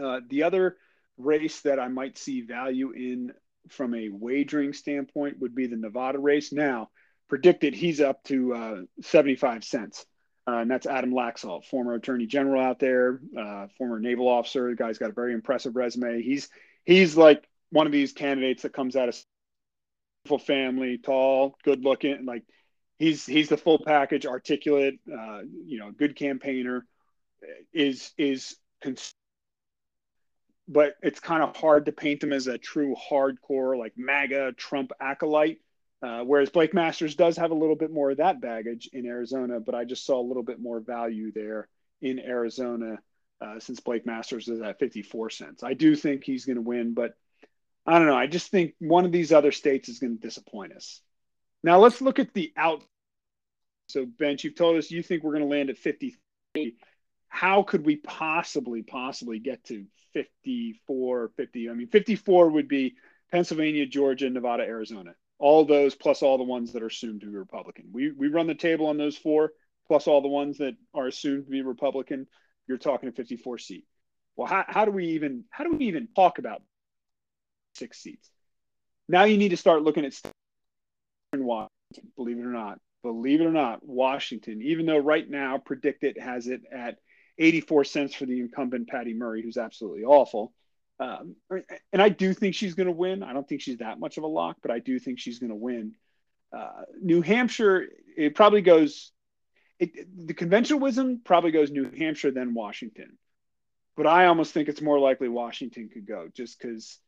Uh, the other race that I might see value in from a wagering standpoint would be the Nevada race. Now, PredictIt he's up to uh, 75 cents. Uh, and that's Adam Laxalt, former Attorney General out there, uh, former naval officer. The guy's got a very impressive resume. He's he's like one of these candidates that comes out of beautiful family, tall, good looking, like he's he's the full package, articulate, uh, you know, good campaigner. Is is cons- but it's kind of hard to paint him as a true hardcore like MAGA Trump acolyte uh, whereas Blake Masters does have a little bit more of that baggage in Arizona, but I just saw a little bit more value there in Arizona uh, since Blake Masters is at 54 cents. I do think he's going to win, but I don't know. I just think one of these other states is going to disappoint us. Now let's look at the out. So, Bench, you've told us you think we're going to land at 53. How could we possibly, possibly get to 54, 50? I mean, 54 would be Pennsylvania, Georgia, Nevada, Arizona all those plus all the ones that are assumed to be Republican. We we run the table on those four plus all the ones that are assumed to be Republican. You're talking a 54 seat. Well, how, how do we even how do we even talk about six seats? Now you need to start looking at Washington. Believe it or not, believe it or not, Washington. Even though right now PredictIt has it at 84 cents for the incumbent Patty Murray, who's absolutely awful. Um, and I do think she's going to win. I don't think she's that much of a lock, but I do think she's going to win. Uh, New Hampshire, it probably goes. It, the conventional wisdom probably goes New Hampshire then Washington, but I almost think it's more likely Washington could go just because,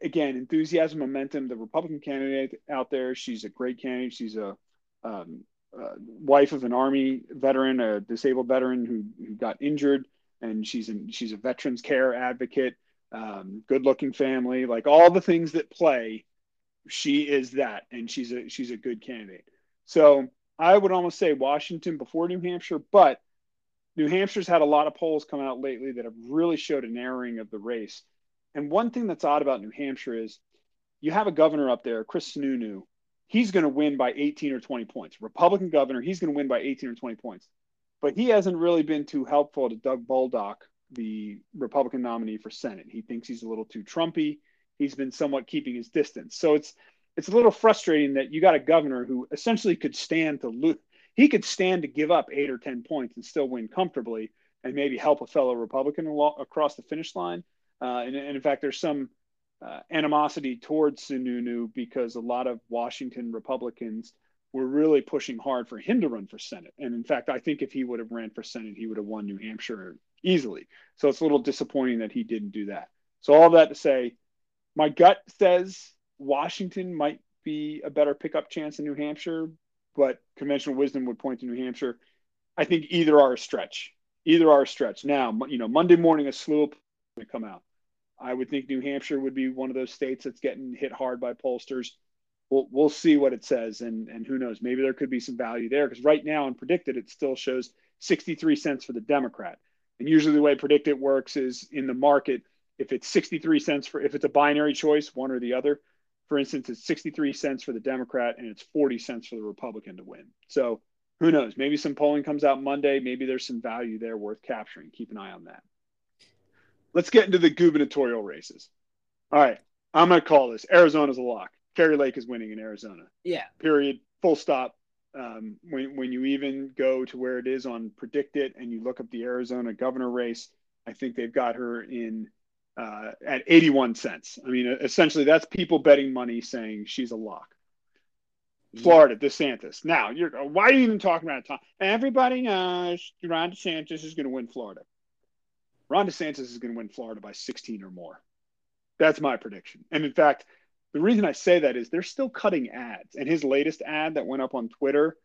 again, enthusiasm, momentum. The Republican candidate out there, she's a great candidate. She's a um, uh, wife of an Army veteran, a disabled veteran who, who got injured, and she's in, she's a veterans care advocate um, good looking family, like all the things that play. She is that, and she's a she's a good candidate. So I would almost say Washington before New Hampshire, but New Hampshire's had a lot of polls come out lately that have really showed a narrowing of the race. And one thing that's odd about New Hampshire is you have a governor up there, Chris Sununu. He's going to win by 18 or 20 points. Republican governor, he's going to win by 18 or 20 points. But he hasn't really been too helpful to Doug Bolduc, the Republican nominee for Senate. He thinks he's a little too Trumpy. He's been somewhat keeping his distance. So it's it's a little frustrating that you got a governor who essentially could stand to lose. He could stand to give up eight or ten points and still win comfortably, and maybe help a fellow Republican across the finish line. Uh, and, and, in fact, there's some uh, animosity towards Sununu because a lot of Washington Republicans were really pushing hard for him to run for Senate. And in fact, I think if he would have ran for Senate, he would have won New Hampshire easily. So it's a little disappointing that he didn't do that. So all that to say, my gut says Washington might be a better pickup chance in New Hampshire, but conventional wisdom would point to New Hampshire. I think either are a stretch. Either are a stretch. Now, you know, Monday morning a slew of to come out. I would think New Hampshire would be one of those states that's getting hit hard by pollsters. We'll, we'll see what it says, and and who knows? Maybe there could be some value there because right now, in PredictIt, it still shows 63 cents for the Democrat. And usually the way PredictIt works is in the market, if it's 63 cents for, if it's a binary choice, one or the other, for instance, it's 63 cents for the Democrat and it's 40 cents for the Republican to win. So who knows? Maybe some polling comes out Monday. Maybe there's some value there worth capturing. Keep an eye on that. Let's get into the gubernatorial races. All right. I'm going to call this Arizona's a lock. Kari Lake is winning in Arizona. Yeah. Period. Full stop um, when when you even go to where it is on PredictIt and you look up the Arizona governor race, I think they've got her in uh, at 81 cents. I mean, essentially, that's people betting money saying she's a lock. Florida, DeSantis. Now, you're why are you even talking about it? Everybody knows Ron DeSantis is going to win Florida. Ron DeSantis is going to win Florida by 16 or more. That's my prediction. And in fact, the reason I say that is they're still cutting ads. And his latest ad that went up on Twitter,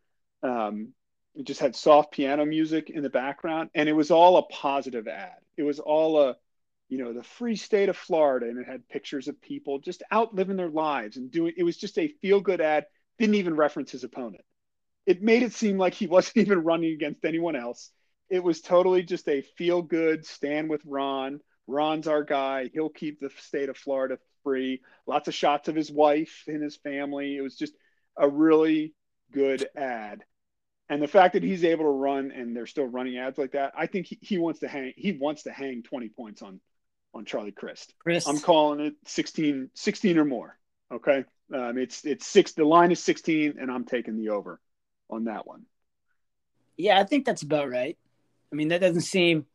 um, it just had soft piano music in the background, and it was all a positive ad. It was all a, you know, the free state of Florida, and it had pictures of people just out living their lives and doing. It was just a feel good ad. Didn't even reference his opponent. It made it seem like he wasn't even running against anyone else. It was totally just a feel good stand with Ron. Ron's our guy. He'll keep the state of Florida free. Lots of shots of his wife and his family. It was just a really good ad. And the fact that he's able to run and they're still running ads like that, I think he, he wants to hang he wants to hang 20 points on on Charlie Crist. I'm calling it 16 16 or more. Okay. Um, it's it's six the line is 16 and I'm taking the over on that one. Yeah, I think that's about right. I mean, that doesn't seem.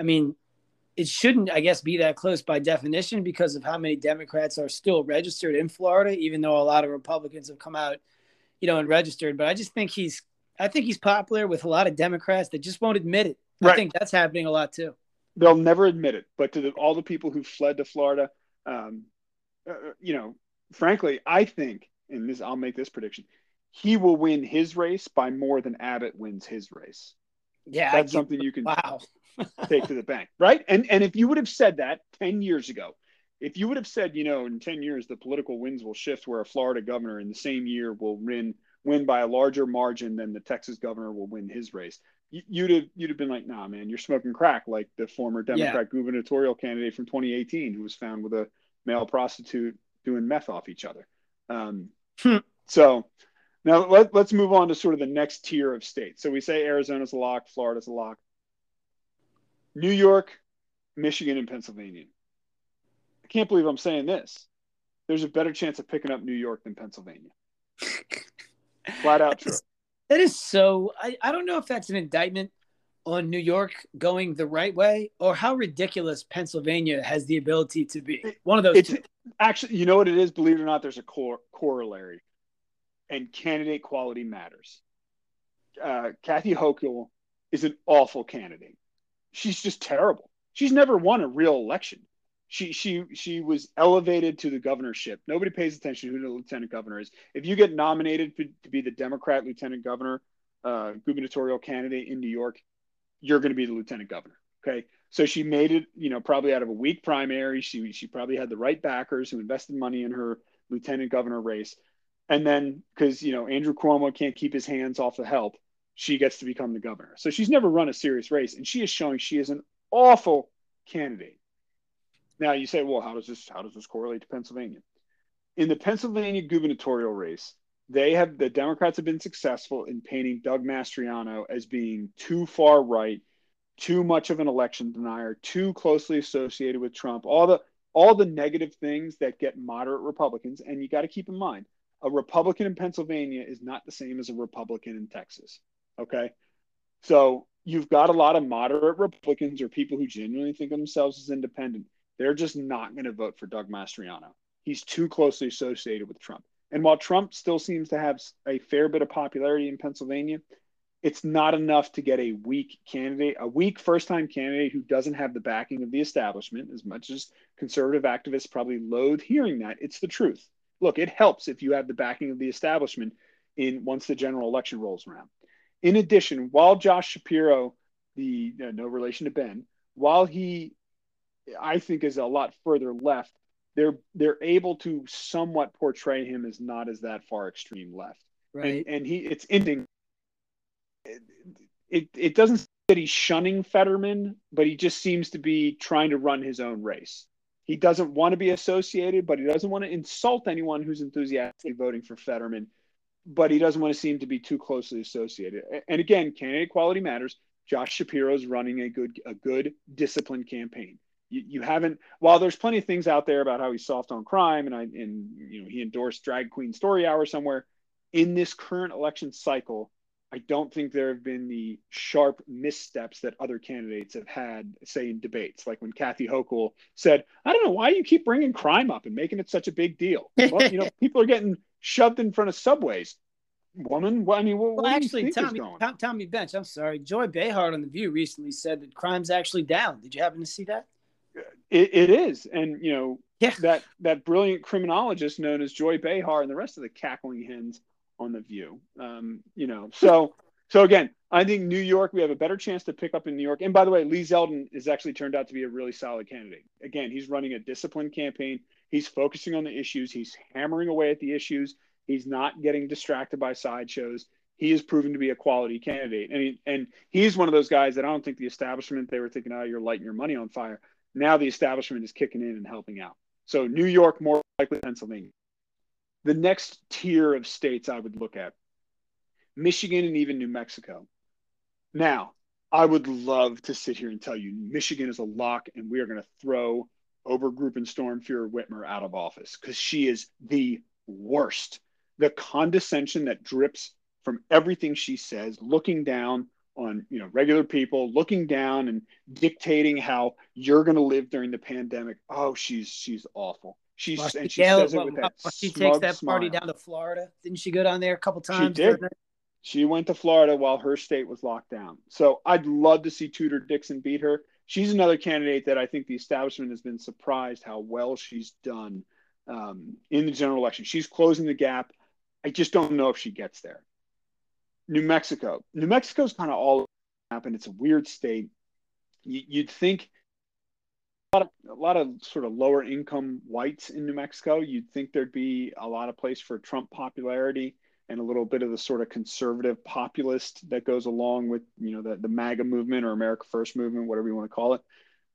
I mean, it shouldn't, I guess, be that close by definition because of how many Democrats are still registered in Florida, even though a lot of Republicans have come out, you know, and registered. But I just think he's, I think he's popular with a lot of Democrats that just won't admit it. Right. I think that's happening a lot too. They'll never admit it, but to the, all the people who fled to Florida, um, uh, you know, frankly, I think, and this, I'll make this prediction, he will win his race by more than Abbott wins his race. Yeah, That's something you can Wow. take to the bank, right? And and if you would have said that 10 years ago, if you would have said, you know, in 10 years the political winds will shift where a Florida governor in the same year will win win by a larger margin than the Texas governor will win his race, you- you'd have you'd have been like, nah, man, you're smoking crack, like the former Democrat gubernatorial candidate from 2018 who was found with a male prostitute doing meth off each other. Um, Hmm. so now let, let's move on to sort of the next tier of states. So we say Arizona's a lock, Florida's a lock. New York, Michigan, and Pennsylvania. I can't believe I'm saying this. There's a better chance of picking up New York than Pennsylvania. Flat out true. That is so. I, I don't know if that's an indictment on New York going the right way or how ridiculous Pennsylvania has the ability to be. One of those It's two. actually, you know what it is? Believe it or not, there's a cor- corollary, and candidate quality matters. Uh, Kathy Hochul is an awful candidate. She's just terrible. She's never won a real election. She she she was elevated to the governorship. Nobody pays attention to who the lieutenant governor is. If you get nominated to, to be the Democrat lieutenant governor, uh, gubernatorial candidate in New York, you're going to be the lieutenant governor. Okay. So she made it, you know, probably out of a weak primary. She she probably had the right backers who invested money in her lieutenant governor race. And then because you know Andrew Cuomo can't keep his hands off the help, she gets to become the governor. So she's never run a serious race, and she is showing she is an awful candidate. Now you say, well, how does this how does this correlate to Pennsylvania? In the Pennsylvania gubernatorial race, they have the Democrats have been successful in painting Doug Mastriano as being too far right, too much of an election denier, too closely associated with Trump, all the all the negative things that get moderate Republicans. And you got to keep in mind, a Republican in Pennsylvania is not the same as a Republican in Texas. Okay. So you've got a lot of moderate Republicans or people who genuinely think of themselves as independent. They're just not going to vote for Doug Mastriano. He's too closely associated with Trump. And while Trump still seems to have a fair bit of popularity in Pennsylvania, it's not enough to get a weak candidate, a weak first time candidate who doesn't have the backing of the establishment, as much as conservative activists probably loathe hearing that. It's the truth. Look, it helps if you have the backing of the establishment in once the general election rolls around. In addition, while Josh Shapiro, the uh, no relation to Ben, while he, I think, is a lot further left, they're they're able to somewhat portray him as not as that far extreme left. Right. And, and he, it's ending. It, it it doesn't say that he's shunning Fetterman, but he just seems to be trying to run his own race. He doesn't want to be associated, but he doesn't want to insult anyone who's enthusiastically voting for Fetterman but he doesn't want to seem to be too closely associated. And again, candidate quality matters. Josh Shapiro is running a good, a good disciplined campaign. You, you haven't, while there's plenty of things out there about how he's soft on crime, and I, and you know, he endorsed Drag Queen Story Hour somewhere. In this current election cycle, I don't think there have been the sharp missteps that other candidates have had, say in debates, like when Kathy Hochul said, "I don't know why you keep bringing crime up and making it such a big deal." Well, you know, people are getting shoved in front of subways. Woman, well, I mean, what, Well, what do actually, Tommy? Tom, Tommy Bench, I'm sorry. Joy Behar on The View recently said that crime's actually down. Did you happen to see that? Uh, it, it is, and you know Yeah. that that brilliant criminologist known as Joy Behar and the rest of the cackling hens on the View. Um, you know, so so again, I think New York we have a better chance to pick up in New York. And by the way, Lee Zeldin has actually turned out to be a really solid candidate. Again, he's running a disciplined campaign. He's focusing on the issues. He's hammering away at the issues. He's not getting distracted by sideshows. He has proven to be a quality candidate, and he, and he's one of those guys that I don't think the establishment they were thinking, oh, you're lighting your money on fire. Now the establishment is kicking in and helping out. So New York, more likely Pennsylvania. The next tier of states I would look at Michigan and even New Mexico. Now, I would love to sit here and tell you Michigan is a lock and we are going to throw Obergroup and Storm Fuhrer Whitmer out of office because she is the worst. The condescension that drips from everything she says, looking down on you know regular people looking down and dictating how you're going to live during the pandemic. Oh, she's she's awful. She's Well, and she says it well, with that she takes that party smile. down to Florida. Didn't she go down there a couple times? She did. She went to Florida while her state was locked down. So I'd love to see Tudor Dixon beat her. She's another candidate that I think the establishment has been surprised how well she's done um, in the general election. She's closing the gap. I just don't know if she gets there. New Mexico. New Mexico's kind of all over the map, and it's a weird state. You, you'd think lot, of, a lot of sort of lower income whites in New Mexico. You'd think there'd be a lot of place for Trump popularity and a little bit of the sort of conservative populist that goes along with you know the, the MAGA movement or America First movement, whatever you want to call it.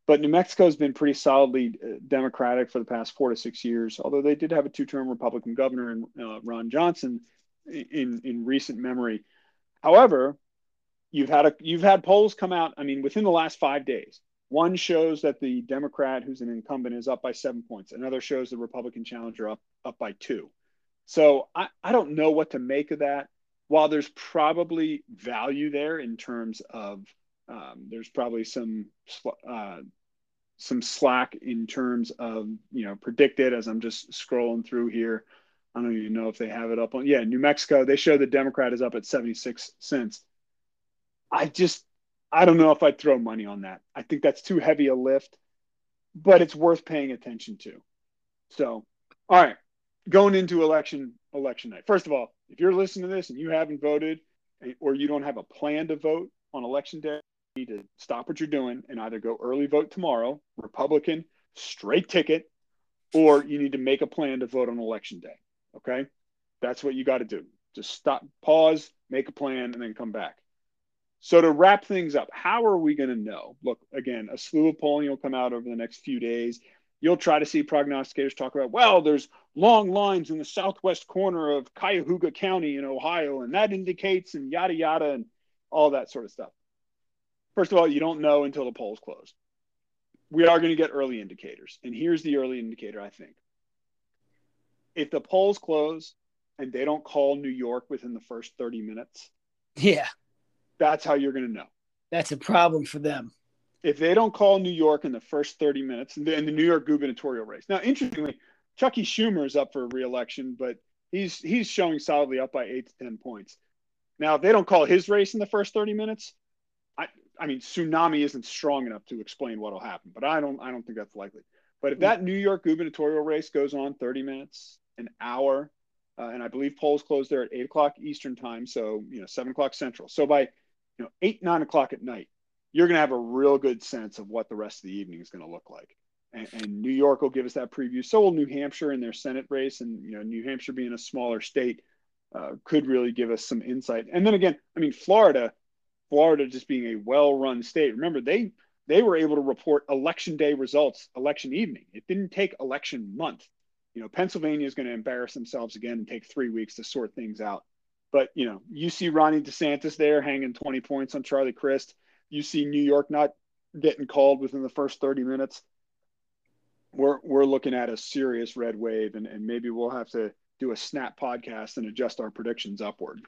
But New Mexico has been pretty solidly uh, Democratic for the past four to six years, although they did have a two-term Republican governor in uh, Ron Johnson in in recent memory. However, you've had a you've had polls come out. I mean, within the last five days, one shows that the Democrat who's an incumbent is up by seven points. Another shows the Republican challenger up up by two. So I, I don't know what to make of that. While there's probably value there in terms of um, there's probably some uh, some slack in terms of you know predicted as I'm just scrolling through here. I don't even know if they have it up on. Yeah, New Mexico. They show the Democrat is up at 76 cents. I just I don't know if I'd throw money on that. I think that's too heavy a lift, but it's worth paying attention to. So, all right, going into election election night. First of all, if you're listening to this and you haven't voted eh, or you don't have a plan to vote on election day, you need to stop what you're doing and either go early vote tomorrow, Republican, straight ticket, or you need to make a plan to vote on election day. Okay? That's what you got to do. Just stop, pause, make a plan, and then come back. So to wrap things up, how are we going to know? Look, again, a slew of polling will come out over the next few days. You'll try to see prognosticators talk about, well, there's long lines in the southwest corner of Cuyahoga County in Ohio, and that indicates and yada yada and all that sort of stuff. First of all, you don't know until the polls close. We are going to get early indicators. And here's the early indicator, I think. If the polls close and they don't call New York within the first 30 minutes, Yeah, that's how you're going to know. that's a problem for them. If they don't call New York in the first 30 minutes in the, in the New York gubernatorial race. Now, interestingly, Chucky Schumer is up for reelection, but he's he's showing solidly up by eight to 10 points. Now, if they don't call his race in the first 30 minutes, I I mean, tsunami isn't strong enough to explain what'll happen, but I don't I don't think that's likely. But if that New York gubernatorial race goes on 30 minutes, an hour, uh, and I believe polls close there at eight o'clock Eastern time, so you know seven o'clock Central. So by you know eight nine o'clock at night, you're going to have a real good sense of what the rest of the evening is going to look like. And, and New York will give us that preview. So will New Hampshire in their Senate race, and you know New Hampshire being a smaller state uh, could really give us some insight. And then again, I mean Florida, Florida just being a well-run state. Remember they they were able to report election day results election evening. It didn't take election month. You know, Pennsylvania is going to embarrass themselves again and take three weeks to sort things out. But you know, you see Ronnie DeSantis there hanging 20 points on Charlie Crist. You see New York not getting called within the first 30 minutes. We're we're looking at a serious red wave, and, and maybe we'll have to do a snap podcast and adjust our predictions upward.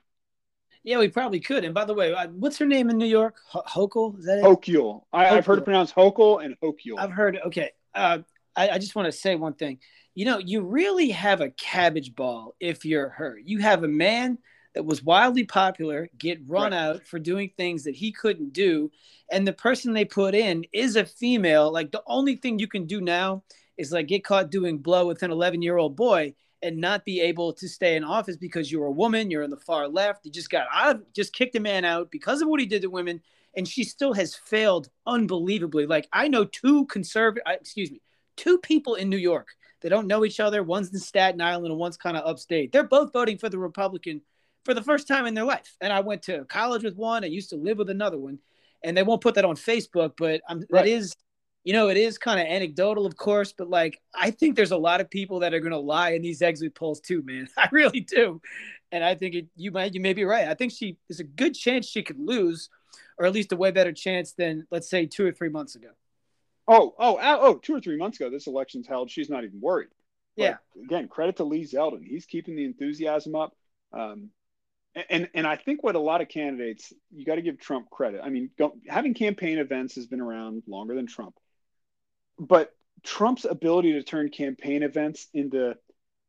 Yeah, we probably could. And by the way, what's her name in New York? Ho- Hochul? Is that it? Hochul. I, I've heard it pronounced Hochul and Hochul. I've heard. Okay, uh, I, I just want to say one thing. You know, you really have a cabbage ball if you're her. You have a man that was wildly popular get run Right. out for doing things that he couldn't do, and the person they put in is a female. Like the only thing you can do now is like get caught doing blow with an 11 year old boy and not be able to stay in office because you're a woman, you're in the far left. You just got out, of, just kicked a man out because of what he did to women, and she still has failed unbelievably. Like I know two conservative, uh, excuse me, two people in New York. They don't know each other. One's in Staten Island and one's kind of upstate. They're both voting for the Republican for the first time in their life. And I went to college with one. I used to live with another one, and they won't put that on Facebook, but I'm, Right. that is you know, it is kind of anecdotal, of course, but like I think there's a lot of people that are going to lie in these exit polls too, man. I really do, and I think it, you might you may be right. I think she there's a good chance she could lose, or at least a way better chance than let's say two or three months ago. Oh, oh, oh, oh, two or three months ago, this election's held. She's not even worried. But Yeah. Again, credit to Lee Zeldin. He's keeping the enthusiasm up. Um, and and I think what a lot of candidates you got to give Trump credit. I mean, go, having campaign events has been around longer than Trump, but Trump's ability to turn campaign events into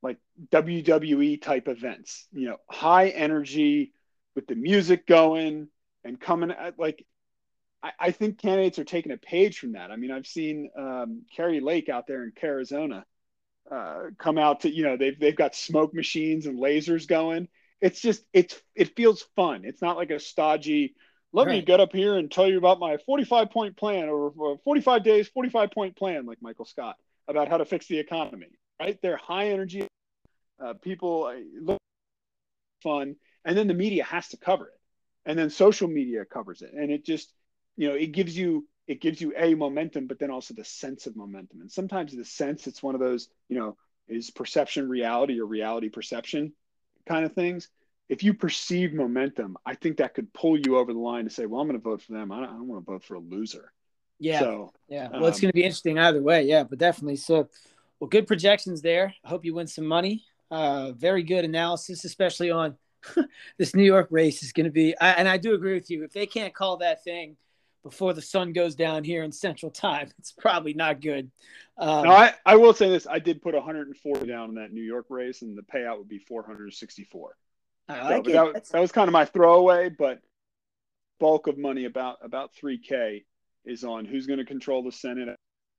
like WWE type events, you know, high energy with the music going and coming at like I, I think candidates are taking a page from that. I mean, I've seen um, Kari Lake out there in Arizona uh, come out to you know they've they've got smoke machines and lasers going. It's just it's it feels fun. It's not like a stodgy. Let right. me get up here and tell you about my 45 point plan or, or 45 days 45 point plan like Michael Scott about how to fix the economy. Right? They're high energy. Uh, people uh, look fun, and then the media has to cover it, and then social media covers it, and it just you know it gives you it gives you a momentum but then also the sense of momentum and sometimes the sense it's one of those you know is perception reality or reality perception kind of things if you perceive momentum i think that could pull you over the line to say well i'm going to vote for them. I don't, don't want to vote for a loser. Yeah. So yeah. Well um, it's going to be interesting either way. Yeah but definitely. So well good projections there. I hope you win some money. Uh, very good analysis especially on this new york race is going to be I, and i do agree with you. If they can't call that thing before the sun goes down here in Central Time. It's probably not good. Um, no, I, I will say this: I did put 140 down in that New York race, and the payout would be 464. I like so, it. That, that was kind of my throwaway, but bulk of money about about 3K is on who's going to control the Senate at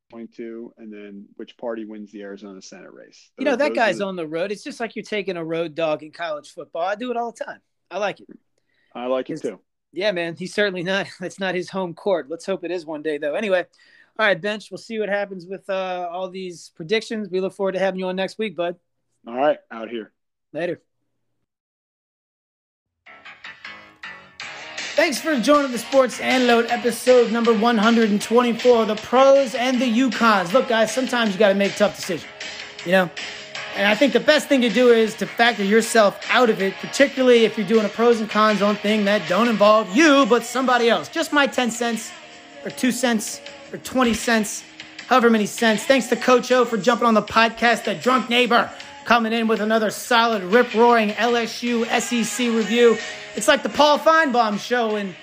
point two, and then which party wins the Arizona Senate race. Those, you know that guy's the... on the road. It's just like you're taking a road dog in college football. I do it all the time. I like it. I like it too yeah, man, he's certainly not. That's not his home court. Let's hope it is one day, though. Anyway, all right, bench. We'll see what happens with uh, all these predictions. We look forward to having you on next week, bud. All right, out here. Later. Thanks for joining the Sports Antidote episode number 124, the pros and the UConns. Look, guys, sometimes you got to make tough decisions. You know, and I think the best thing to do is to factor yourself out of it, particularly if you're doing a pros and cons on thing that don't involve you, but somebody else. Just my 10 cents, or 2 cents, or 20 cents, however many cents. Thanks to Coach O for jumping on the podcast, The Drunk Neighbor, coming in with another solid, rip roaring LSU SEC review. It's like the Paul Finebaum show, and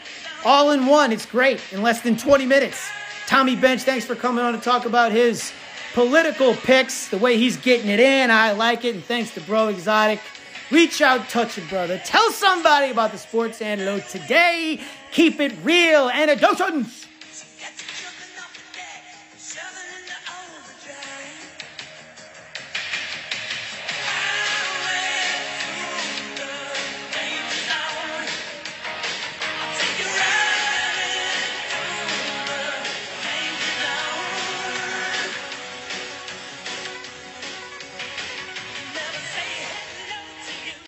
all in one. It's great in less than 20 minutes. Tommy Bench, thanks for coming on to talk about his political picks, the way he's getting it in. I like it. And thanks to Breaux Exotic. Reach out, touch it, brother. Tell somebody about the sports antidote today. Keep it real. Antidote.